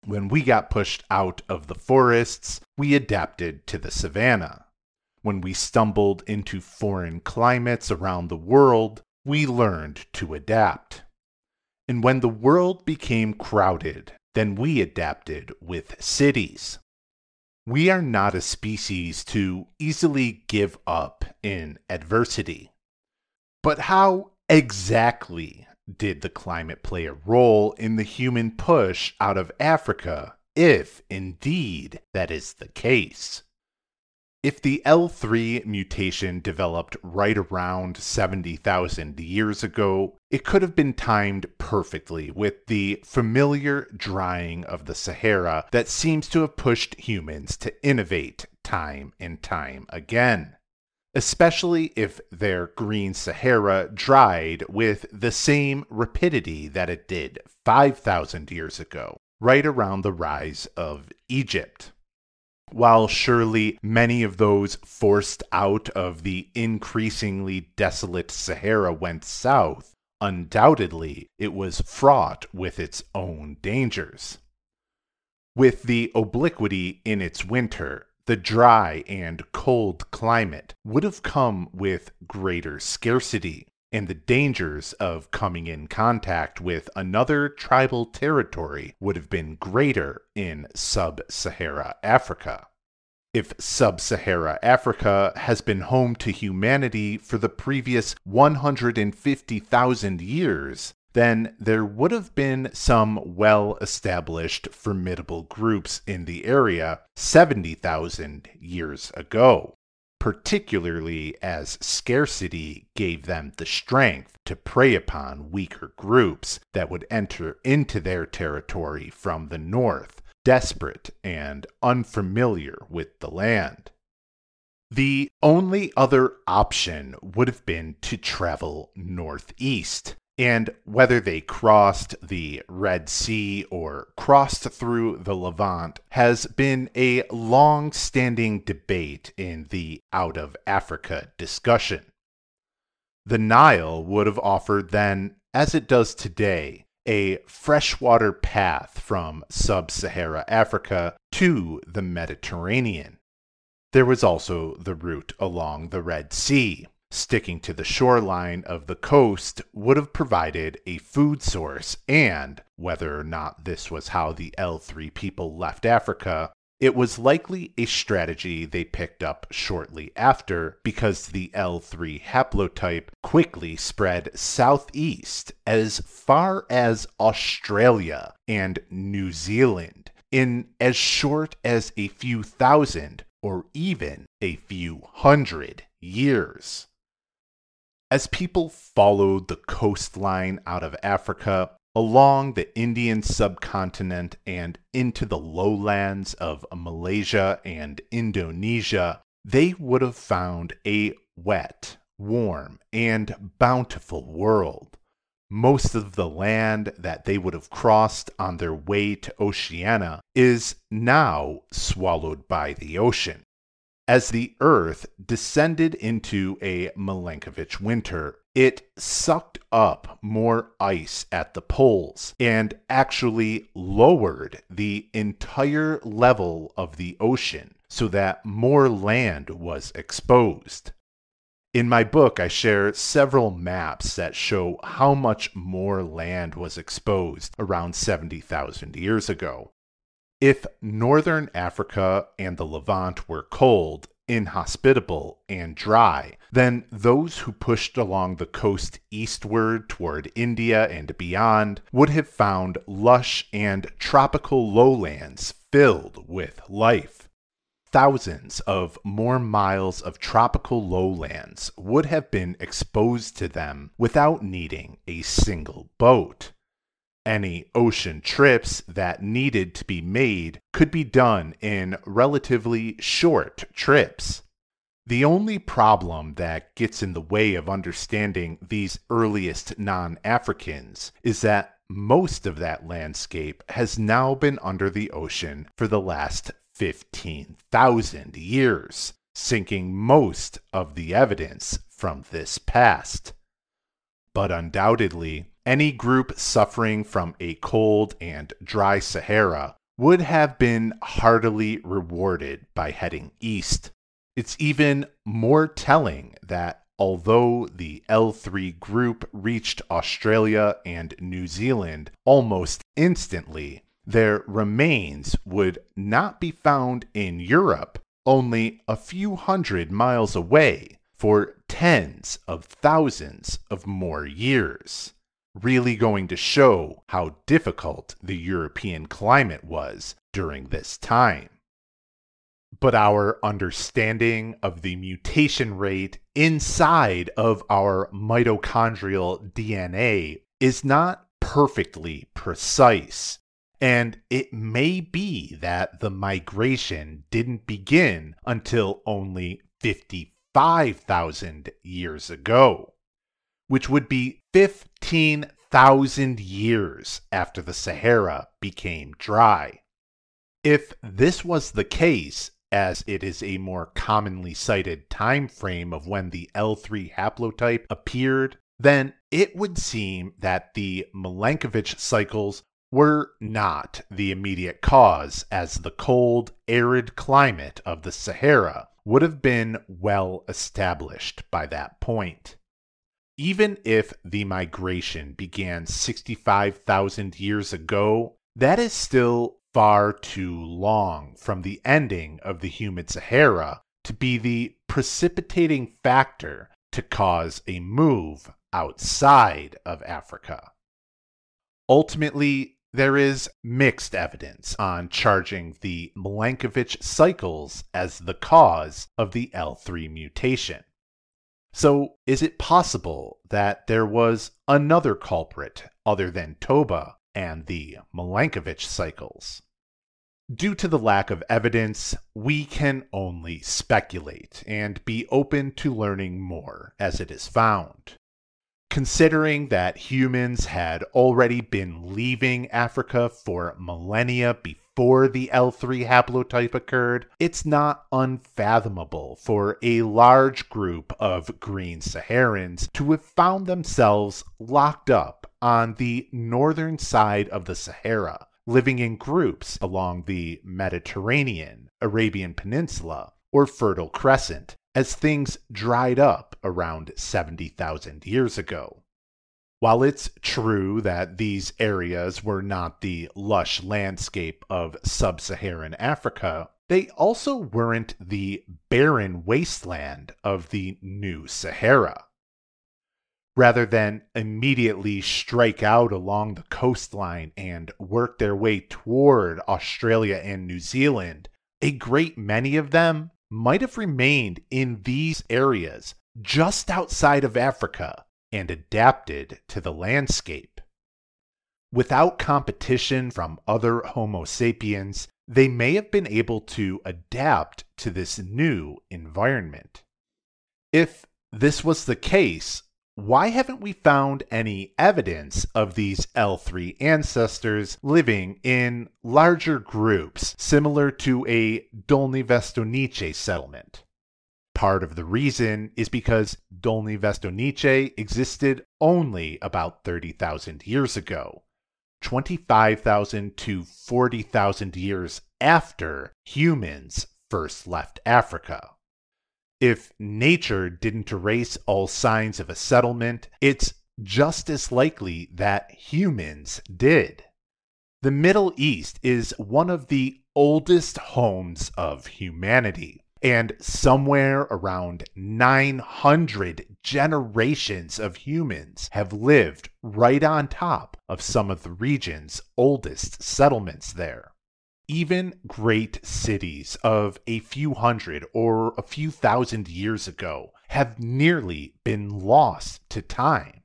When we got pushed out of the forests, we adapted to the savanna. When we stumbled into foreign climates around the world, we learned to adapt. And when the world became crowded, then we adapted with cities. We are not a species to easily give up in adversity. But how exactly did the climate play a role in the human push out of Africa, if indeed that is the case? If the L3 mutation developed right around 70,000 years ago, it could have been timed perfectly with the familiar drying of the Sahara that seems to have pushed humans to innovate time and time again especially if their green Sahara dried with the same rapidity that it did 5,000 years ago, right around the rise of Egypt. While surely many of those forced out of the increasingly desolate Sahara went south, undoubtedly it was fraught with its own dangers. With the obliquity in its winter, the dry and cold climate would have come with greater scarcity, and the dangers of coming in contact with another tribal territory would have been greater in sub Sahara Africa. If sub Sahara Africa has been home to humanity for the previous 150,000 years, then there would have been some well established formidable groups in the area 70,000 years ago. particularly as scarcity gave them the strength to prey upon weaker groups that would enter into their territory from the north, desperate and unfamiliar with the land. The only other option would have been to travel northeast, and whether they crossed the Red Sea or crossed through the Levant has been a long standing debate in the out of Africa discussion. The Nile would have offered then, as it does today, a freshwater path from sub Sahara Africa to the Mediterranean. There was also the route along the Red Sea, sticking to the shoreline of the coast would have provided a food source, and whether or not this was how the L3 people left Africa, it was likely a strategy they picked up shortly after because the L3 haplotype quickly spread southeast as far as Australia and New Zealand in as short as a few thousand or even a few hundred years. As people followed the coastline out of Africa, along the Indian subcontinent and into the lowlands of Malaysia and Indonesia, they would have found a wet, warm, and bountiful world. Most of the land that they would have crossed on their way to Oceania is now swallowed by the ocean. As the Earth descended into a Milankovitch winter, it sucked up more ice at the poles and actually lowered the entire level of the ocean so that more land was exposed. In my book, I share several maps that show how much more land was exposed around 70,000 years ago. If northern Africa and the Levant were cold, inhospitable, and dry, then those who pushed along the coast eastward toward India and beyond would have found lush and tropical lowlands filled with life. Thousands of more miles of tropical lowlands would have been exposed to them without needing a single boat. Any ocean trips that needed to be made could be done in relatively short trips. The only problem that gets in the way of understanding these earliest non Africans is that most of that landscape has now been under the ocean for the last 15,000 years, sinking most of the evidence from this past. But undoubtedly, any group suffering from a cold and dry Sahara would have been heartily rewarded by heading east. It's even more telling that although the L3 group reached Australia and New Zealand almost instantly, their remains would not be found in Europe only a few hundred miles away for tens of thousands of more years really going to show how difficult the European climate was during this time. But our understanding of the mutation rate inside of our mitochondrial DNA is not perfectly precise. And it may be that the migration didn't begin until only 55,000 years ago which would be 15,000 years after the Sahara became dry. If this was the case, as it is a more commonly cited time frame of when the L3 haplotype appeared, then it would seem that the Milankovitch cycles were not the immediate cause, as the cold, arid climate of the Sahara would have been well established by that point. Even if the migration began 65,000 years ago, that is still far too long from the ending of the humid Sahara to be the precipitating factor to cause a move outside of Africa. Ultimately, there is mixed evidence on charging the Milankovitch cycles as the cause of the L3 mutation. So, is it possible that there was another culprit other than Toba and the Milankovitch cycles? Due to the lack of evidence, we can only speculate and be open to learning more as it is found. Considering that humans had already been leaving Africa for millennia before the L3 haplotype occurred, it's not unfathomable for a large group of green Saharans to have found themselves locked up on the northern side of the Sahara living in groups along the Mediterranean, Arabian Peninsula, or Fertile Crescent as things dried up around 70,000 years ago. While it's true that these areas were not the lush landscape of sub Saharan Africa, they also weren't the barren wasteland of the New Sahara. Rather than immediately strike out along the coastline and work their way toward Australia and New Zealand, a great many of them might have remained in these areas just outside of Africa and adapted to the landscape. Without competition from other Homo sapiens, they may have been able to adapt to this new environment. If this was the case, why haven't we found any evidence of these L3 ancestors living in larger groups similar to a Dolní Věstonice settlement? Part of the reason is because Dolní Věstonice existed only about 30,000 years ago, 25,000 to 40,000 years after humans first left Africa. If nature didn't erase all signs of a settlement, it's just as likely that humans did. The Middle East is one of the oldest homes of humanity, and somewhere around 900 generations of humans have lived right on top of some of the region's oldest settlements there even great cities of a few hundred or a few thousand years ago have nearly been lost to time.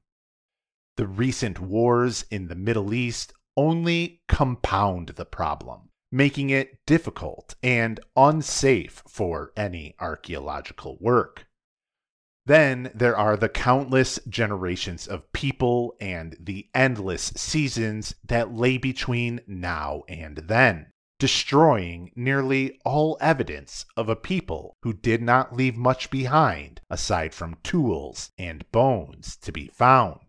The recent wars in the Middle East only compound the problem, making it difficult and unsafe for any archaeological work. Then there are the countless generations of people and the endless seasons that lay between now and then destroying nearly all evidence of a people who did not leave much behind aside from tools and bones to be found.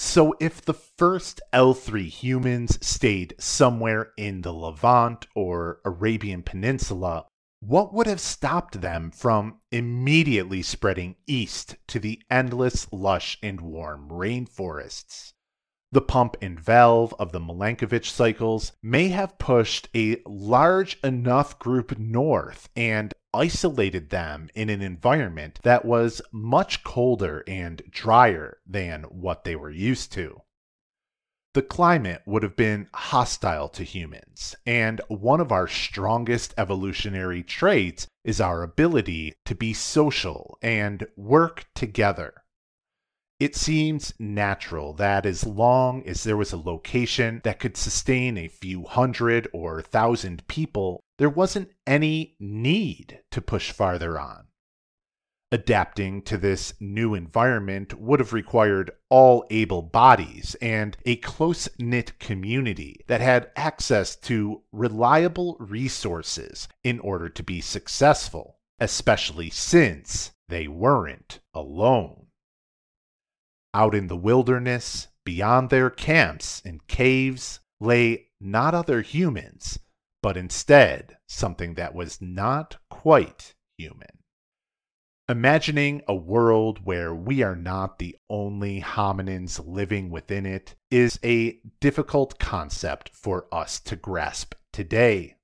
So, if the first L3 humans stayed somewhere in the Levant or Arabian Peninsula, what would have stopped them from immediately spreading east to the endless lush and warm rainforests? The pump and valve of the Milankovitch cycles may have pushed a large enough group north and isolated them in an environment that was much colder and drier than what they were used to. The climate would have been hostile to humans, and one of our strongest evolutionary traits is our ability to be social and work together. It seems natural that as long as there was a location that could sustain a few hundred or thousand people, there wasn't any need to push farther on. Adapting to this new environment would have required all able bodies and a close knit community that had access to reliable resources in order to be successful, especially since they weren't alone. Out in the wilderness, beyond their camps and caves, lay not other humans, but instead something that was not quite human. Imagining a world where we are not the only hominins living within it is a difficult concept for us to grasp today.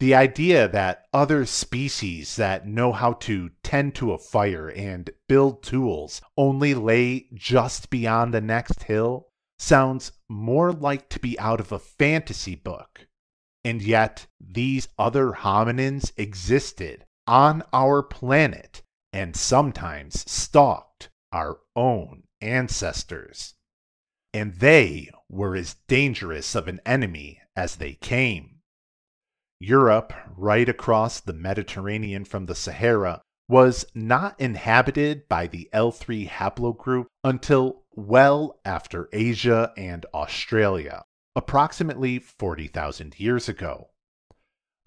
The idea that other species that know how to tend to a fire and build tools only lay just beyond the next hill sounds more like to be out of a fantasy book. And yet, these other hominins existed on our planet and sometimes stalked our own ancestors. And they were as dangerous of an enemy as they came. Europe, right across the Mediterranean from the Sahara, was not inhabited by the L3 haplogroup until well after Asia and Australia, approximately 40,000 years ago.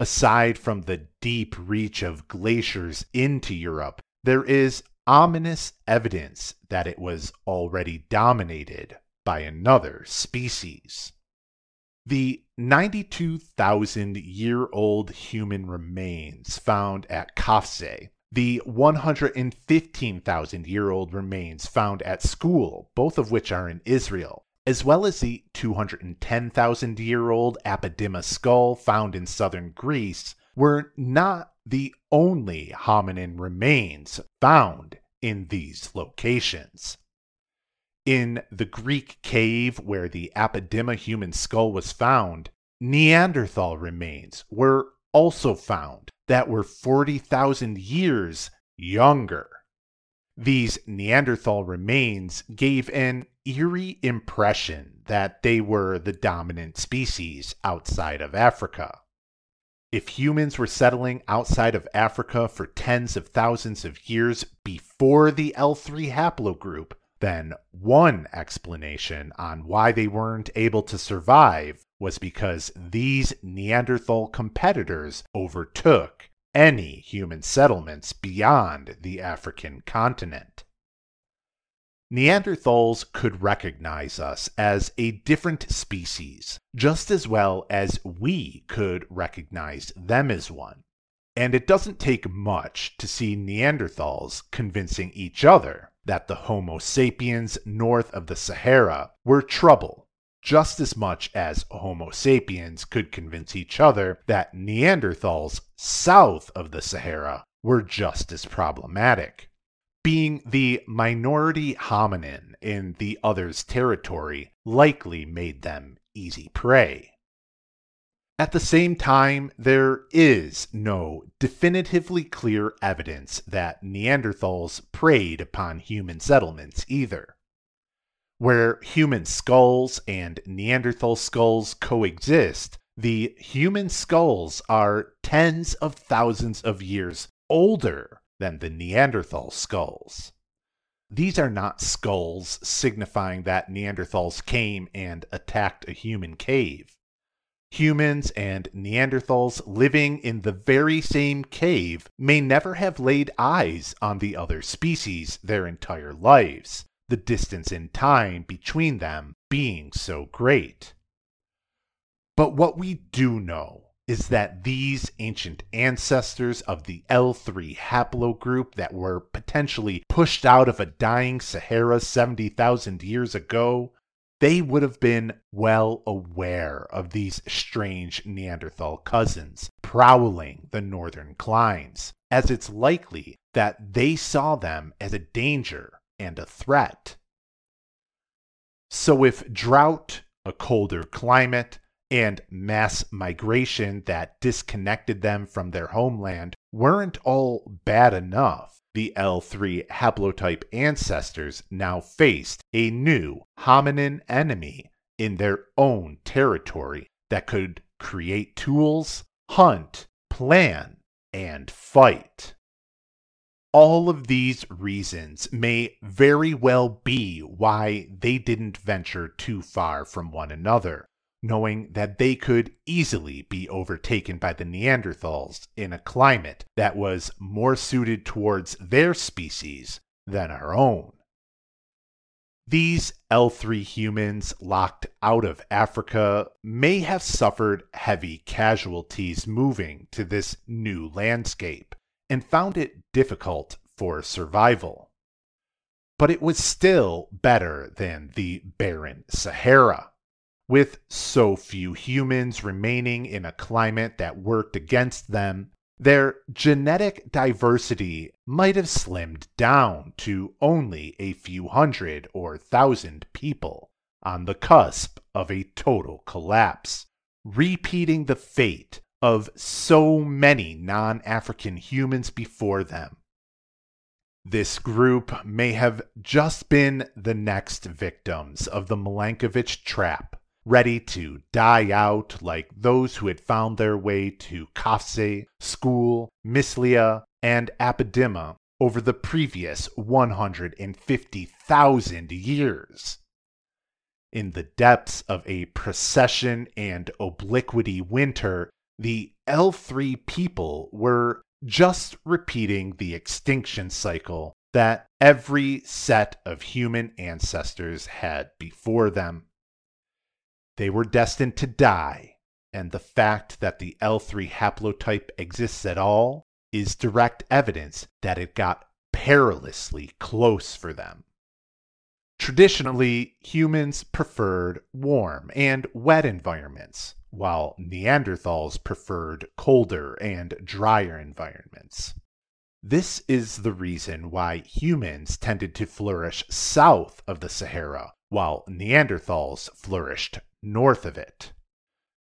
Aside from the deep reach of glaciers into Europe, there is ominous evidence that it was already dominated by another species. The 92,000 year old human remains found at Qafzeh the 115,000 year old remains found at Skhul, both of which are in Israel, as well as the 210,000 year old Apidima skull found in southern Greece, were not the only hominin remains found in these locations. In the Greek cave where the Apidima human skull was found, Neanderthal remains were also found that were 40,000 years younger. These Neanderthal remains gave an eerie impression that they were the dominant species outside of Africa. If humans were settling outside of Africa for tens of thousands of years before the L3 haplogroup, then one explanation on why they weren't able to survive was because these Neanderthal competitors overtook any human settlements beyond the African continent. Neanderthals could recognize us as a different species, just as well as we could recognize them as one. And it doesn't take much to see Neanderthals convincing each other that the Homo sapiens north of the Sahara were trouble just as much as Homo sapiens could convince each other that Neanderthals south of the Sahara were just as problematic. Being the minority hominin in the other's territory likely made them easy prey. At the same time, there is no definitively clear evidence that Neanderthals preyed upon human settlements either where human skulls and Neanderthal skulls coexist, the human skulls are tens of thousands of years older than the Neanderthal skulls. These are not skulls signifying that Neanderthals came and attacked a human cave. Humans and Neanderthals living in the very same cave may never have laid eyes on the other species their entire lives, the distance in time between them being so great. But what we do know is that these ancient ancestors of the L3 haplogroup that were potentially pushed out of a dying Sahara 70,000 years ago, they would have been well aware of these strange Neanderthal cousins prowling the northern climes, as it's likely that they saw them as a danger and a threat. So, if drought, a colder climate, and mass migration that disconnected them from their homeland weren't all bad enough, the L3 haplotype ancestors now faced a new hominin enemy in their own territory that could create tools, hunt, plan, and fight. All of these reasons may very well be why they didn't venture too far from one another, knowing that they could easily be overtaken by the Neanderthals in a climate that was more suited towards their species than our own. These L3 humans locked out of Africa may have suffered heavy casualties moving to this new landscape and found it difficult for survival. But it was still better than the barren Sahara. With so few humans remaining in a climate that worked against them, their genetic diversity might have slimmed down to only a few hundred or thousand people, on the cusp of a total collapse, repeating the fate of so many non African humans before them. This group may have just been the next victims of the Milankovitch trap, ready to die out like those who had found their way to Qafzeh, Skhul, Misliya, and Apidima over the previous 150,000 years. In the depths of a precession and obliquity winter, the L3 people were just repeating the extinction cycle that every set of human ancestors had before them. They were destined to die, and the fact that the L3 haplotype exists at all is direct evidence that it got perilously close for them. Traditionally, humans preferred warm and wet environments, while Neanderthals preferred colder and drier environments. This is the reason why humans tended to flourish south of the Sahara, while Neanderthals flourished north of it.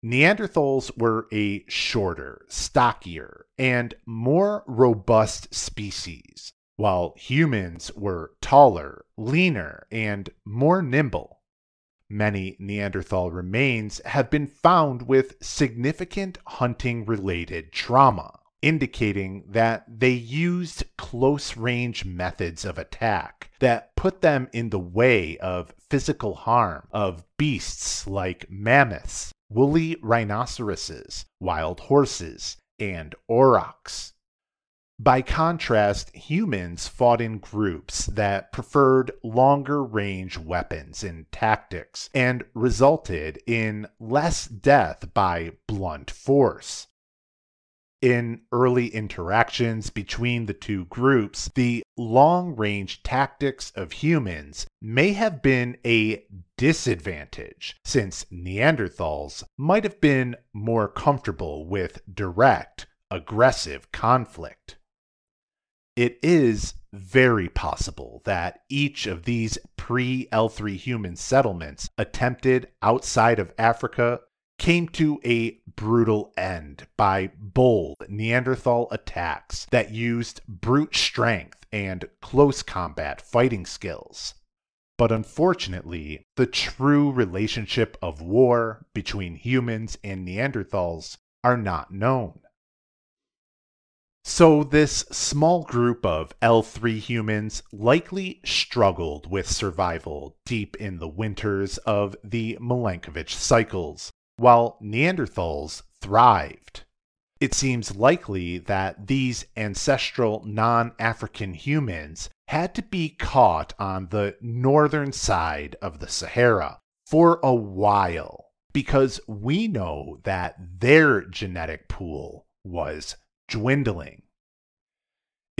Neanderthals were a shorter, stockier, and more robust species, while humans were taller, leaner, and more nimble. Many Neanderthal remains have been found with significant hunting related trauma, indicating that they used close range methods of attack that put them in the way of physical harm of beasts like mammoths, woolly rhinoceroses, wild horses, and aurochs. By contrast, humans fought in groups that preferred longer range weapons and tactics and resulted in less death by blunt force. In early interactions between the two groups, the long range tactics of humans may have been a disadvantage, since Neanderthals might have been more comfortable with direct, aggressive conflict. It is very possible that each of these pre L3 human settlements attempted outside of Africa came to a brutal end by bold Neanderthal attacks that used brute strength and close combat fighting skills. But unfortunately, the true relationship of war between humans and Neanderthals are not known. So, this small group of L3 humans likely struggled with survival deep in the winters of the Milankovitch cycles, while Neanderthals thrived. It seems likely that these ancestral non African humans had to be caught on the northern side of the Sahara for a while because we know that their genetic pool was dwindling.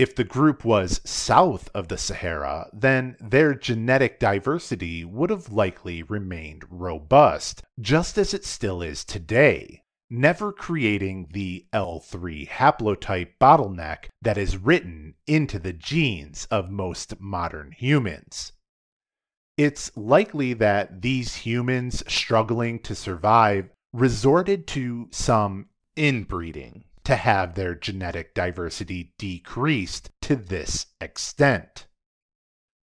If the group was south of the Sahara, then their genetic diversity would have likely remained robust, just as it still is today, never creating the L3 haplotype bottleneck that is written into the genes of most modern humans. It's likely that these humans struggling to survive resorted to some inbreeding to have their genetic diversity decreased to this extent.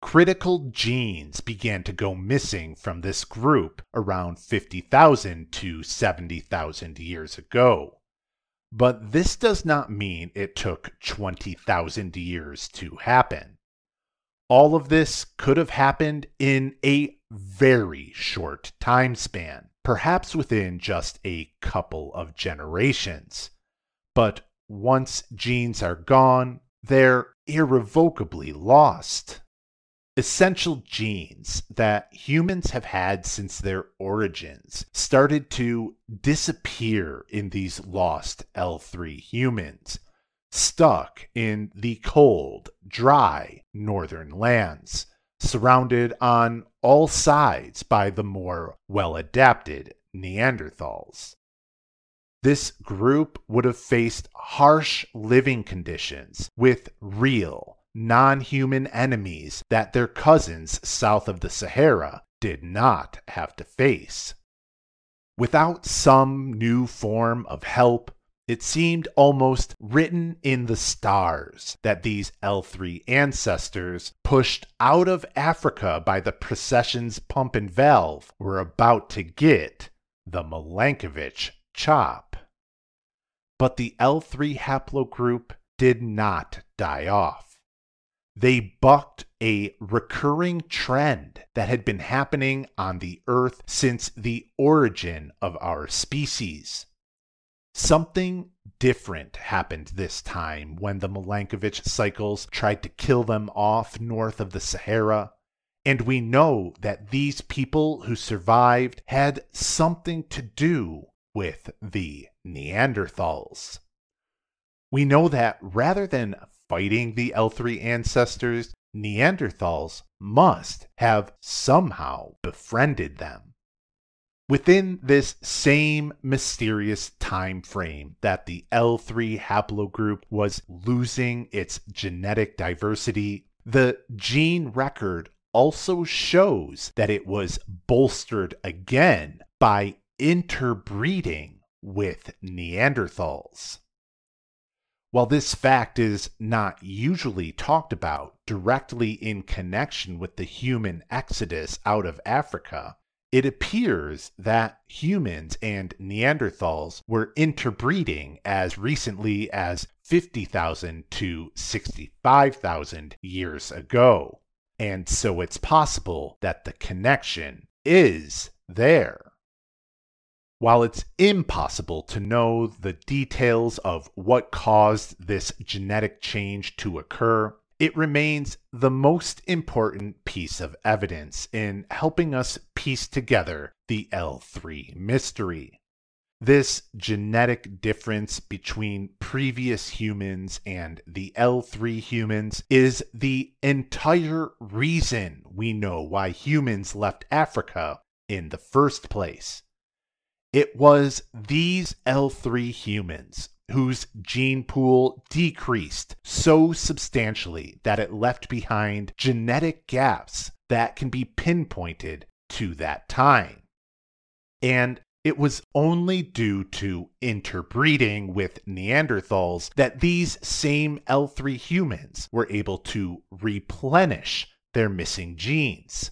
Critical genes began to go missing from this group around 50,000 to 70,000 years ago. But this does not mean it took 20,000 years to happen. All of this could have happened in a very short time span, perhaps within just a couple of generations. But once genes are gone, they're irrevocably lost. Essential genes that humans have had since their origins started to disappear in these lost L3 humans, stuck in the cold, dry northern lands, surrounded on all sides by the more well adapted Neanderthals. This group would have faced harsh living conditions with real, non human enemies that their cousins south of the Sahara did not have to face. Without some new form of help, it seemed almost written in the stars that these L3 ancestors, pushed out of Africa by the precession's pump and valve, were about to get the Milankovitch chop. But the L3 haplogroup did not die off. They bucked a recurring trend that had been happening on the Earth since the origin of our species. Something different happened this time when the Milankovitch cycles tried to kill them off north of the Sahara. And we know that these people who survived had something to do with the Neanderthals. We know that rather than fighting the L3 ancestors, Neanderthals must have somehow befriended them. Within this same mysterious time frame that the L3 haplogroup was losing its genetic diversity, the gene record also shows that it was bolstered again by interbreeding with Neanderthals. While this fact is not usually talked about directly in connection with the human exodus out of Africa, it appears that humans and Neanderthals were interbreeding as recently as 50,000 to 65,000 years ago. And so it's possible that the connection is there. While it's impossible to know the details of what caused this genetic change to occur, it remains the most important piece of evidence in helping us piece together the L3 mystery. This genetic difference between previous humans and the L3 humans is the entire reason we know why humans left Africa in the first place. It was these L3 humans whose gene pool decreased so substantially that it left behind genetic gaps that can be pinpointed to that time. And it was only due to interbreeding with Neanderthals that these same L3 humans were able to replenish their missing genes.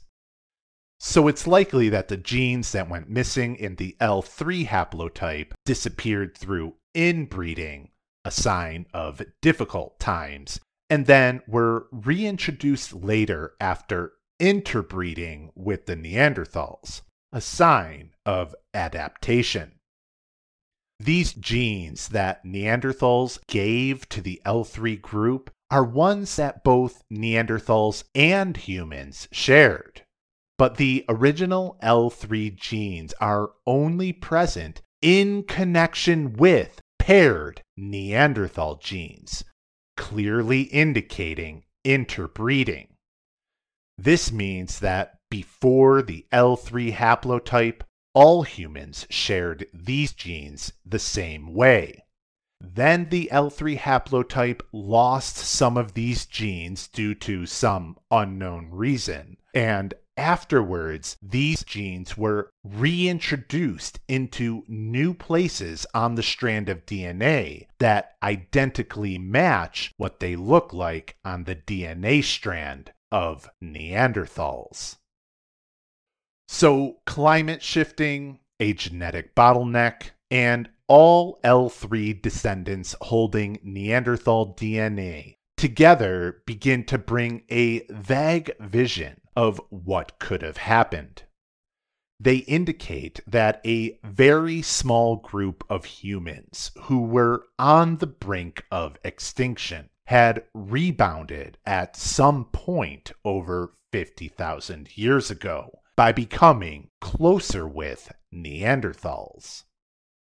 So it's likely that the genes that went missing in the L3 haplotype disappeared through inbreeding, a sign of difficult times, and then were reintroduced later after interbreeding with the Neanderthals, a sign of adaptation. These genes that Neanderthals gave to the L3 group are ones that both Neanderthals and humans shared. But the original L3 genes are only present in connection with paired Neanderthal genes, clearly indicating interbreeding. This means that before the L3 haplotype, all humans shared these genes the same way. Then the L3 haplotype lost some of these genes due to some unknown reason, and Afterwards, these genes were reintroduced into new places on the strand of DNA that identically match what they look like on the DNA strand of Neanderthals. So, climate shifting, a genetic bottleneck, and all L3 descendants holding Neanderthal DNA together begin to bring a vague vision of what could have happened. They indicate that a very small group of humans who were on the brink of extinction had rebounded at some point over 50,000 years ago by becoming closer with Neanderthals.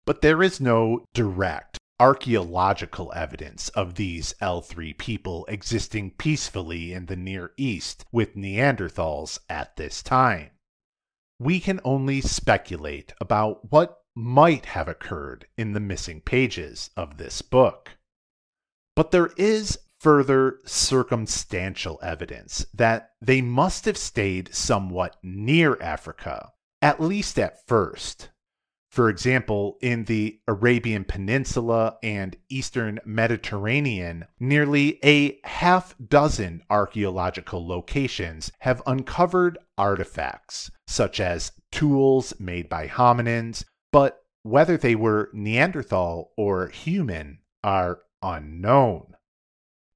But there is no direct archaeological evidence of these L3 people existing peacefully in the Near East with Neanderthals at this time. We can only speculate about what might have occurred in the missing pages of this book. But there is further circumstantial evidence that they must have stayed somewhat near Africa, at least at first. For example, in the Arabian Peninsula and Eastern Mediterranean, nearly a half dozen archaeological locations have uncovered artifacts, such as tools made by hominins, but whether they were Neanderthal or human are unknown.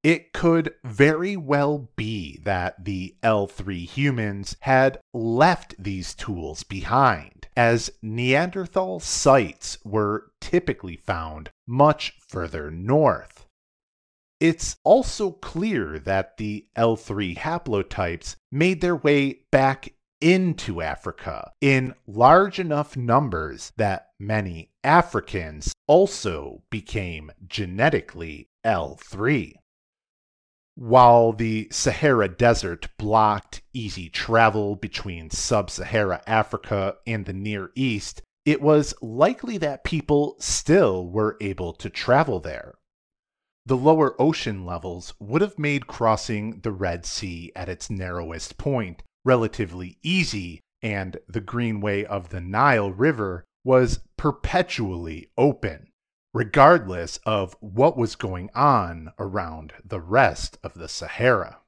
It could very well be that the L3 humans had left these tools behind, as Neanderthal sites were typically found much further north. It's also clear that the L3 haplotypes made their way back into Africa in large enough numbers that many Africans also became genetically L3. While the Sahara Desert blocked easy travel between sub Sahara Africa and the Near East, it was likely that people still were able to travel there. The lower ocean levels would have made crossing the Red Sea at its narrowest point relatively easy, and the Greenway of the Nile River was perpetually open regardless of what was going on around the rest of the Sahara.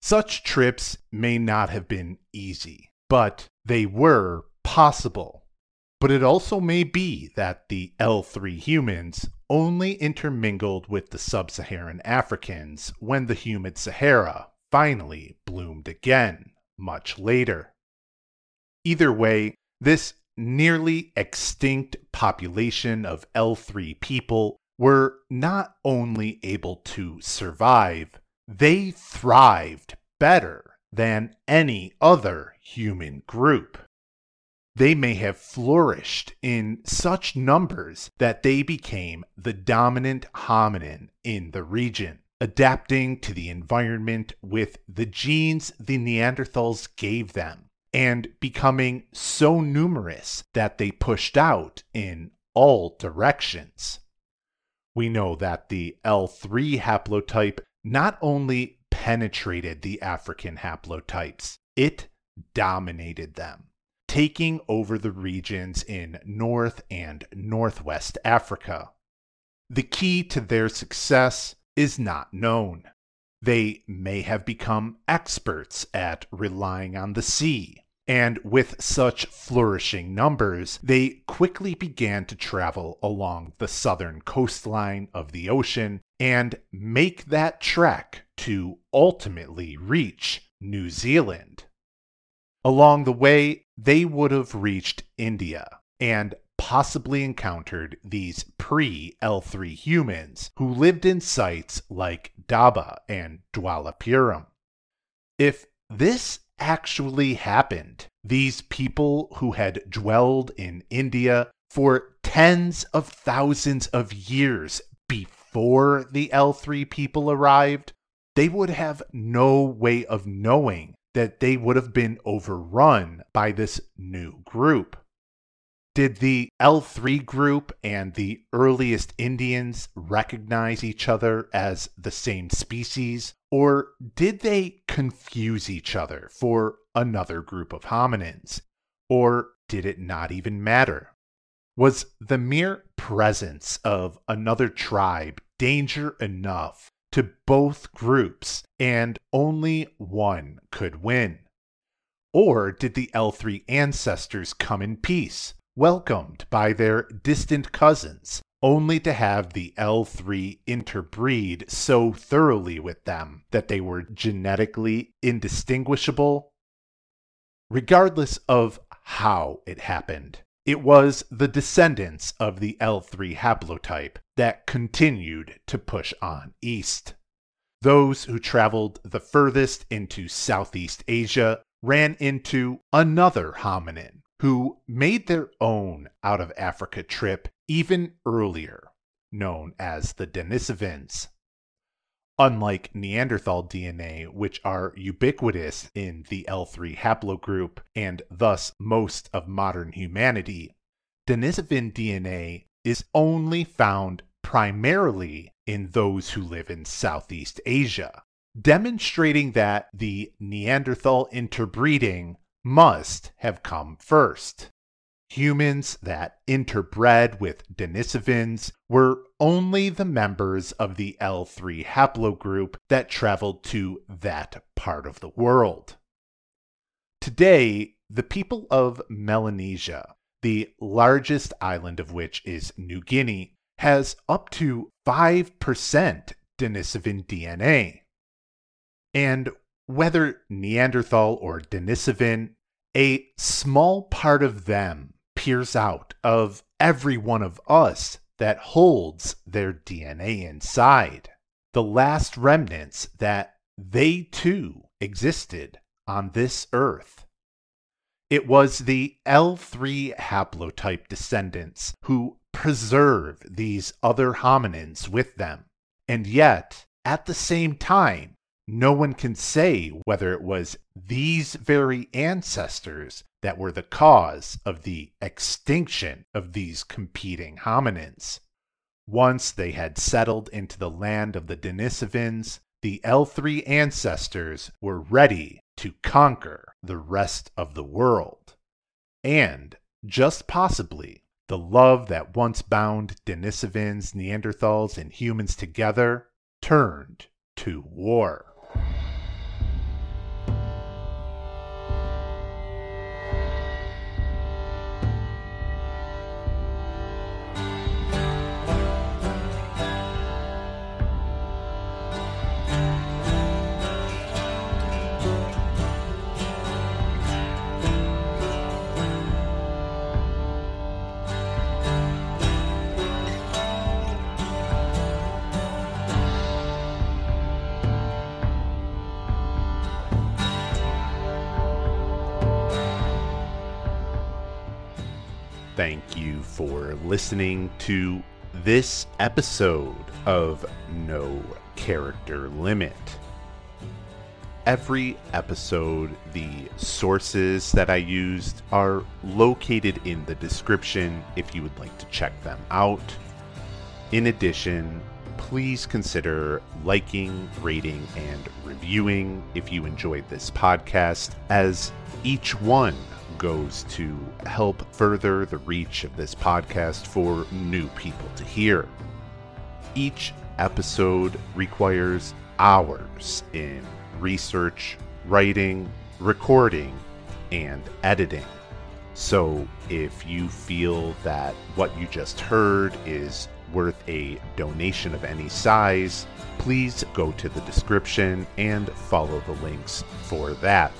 Such trips may not have been easy, but they were possible. But it also may be that the L3 humans only intermingled with the sub Saharan Africans when the humid Sahara finally bloomed again, much later. Either way, this nearly extinct population of L3 people were not only able to survive, they thrived better than any other human group. They may have flourished in such numbers that they became the dominant hominin in the region, adapting to the environment with the genes the Neanderthals gave them and becoming so numerous that they pushed out in all directions. We know that the L3 haplotype not only penetrated the African haplotypes, it dominated them, taking over the regions in North and Northwest Africa. The key to their success is not known. They may have become experts at relying on the sea, and with such flourishing numbers, they quickly began to travel along the southern coastline of the ocean and make that trek to ultimately reach New Zealand. Along the way, they would have reached India and possibly encountered these pre L3 humans who lived in sites like Dhaba and Jwalapuram. If this actually happened. These people who had dwelled in India for tens of thousands of years before the L3 people arrived, they would have no way of knowing that they would have been overrun by this new group. Did the L3 group and the earliest Indians recognize each other as the same species, or did they confuse each other for another group of hominins? Or did it not even matter? Was the mere presence of another tribe danger enough to both groups, and only one could win? Or did the L3 ancestors come in peace? Welcomed by their distant cousins, only to have the L3 interbreed so thoroughly with them that they were genetically indistinguishable. Regardless of how it happened, it was the descendants of the L3 haplotype that continued to push on east. Those who traveled the furthest into Southeast Asia ran into another hominin who made their own out of Africa trip even earlier, known as the Denisovans. Unlike Neanderthal DNA, which are ubiquitous in the L3 haplogroup and thus most of modern humanity, Denisovan DNA is only found primarily in those who live in Southeast Asia, demonstrating that the Neanderthal interbreeding must have come first. Humans that interbred with Denisovans were only the members of the L3 haplogroup that traveled to that part of the world. Today, the people of Melanesia, the largest island of which is New Guinea, has up to 5% Denisovan DNA. And whether Neanderthal or Denisovan, a small part of them peers out of every one of us that holds their DNA inside. The last remnants that they too existed on this earth. It was the L3 haplotype descendants who preserve these other hominins with them. And yet, at the same time, no one can say whether it was these very ancestors that were the cause of the extinction of these competing hominins. Once they had settled into the land of the Denisovans, the L3 ancestors were ready to conquer the rest of the world. And, just possibly, the love that once bound Denisovans, Neanderthals, and humans together turned to war. Thank you. Listening to this episode of No Character Limit. Every episode, the sources that I used are located in the description if you would like to check them out. In addition, please consider liking, rating, and reviewing if you enjoyed this podcast, as each one goes to help further the reach of this podcast for new people to hear. Each episode requires hours in research, writing, recording, and editing. So if you feel that what you just heard is worth a donation of any size, please go to the description and follow the links for that.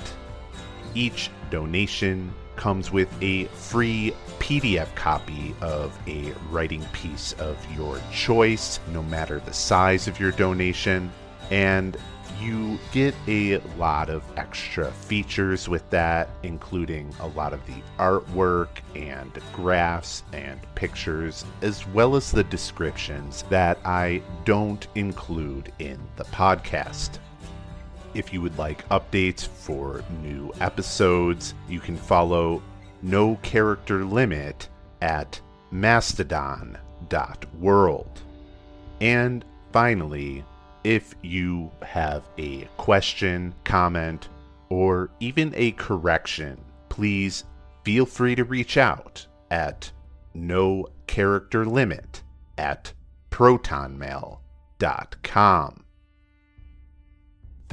Each donation comes with a free PDF copy of a writing piece of your choice, no matter the size of your donation. And you get a lot of extra features with that, including a lot of the artwork and graphs and pictures, as well as the descriptions that I don't include in the podcast. If you would like updates for new episodes, you can follow No Character Limit at mastodon.world. And finally, if you have a question, comment, or even a correction, please feel free to reach out at no character limit at protonmail.com.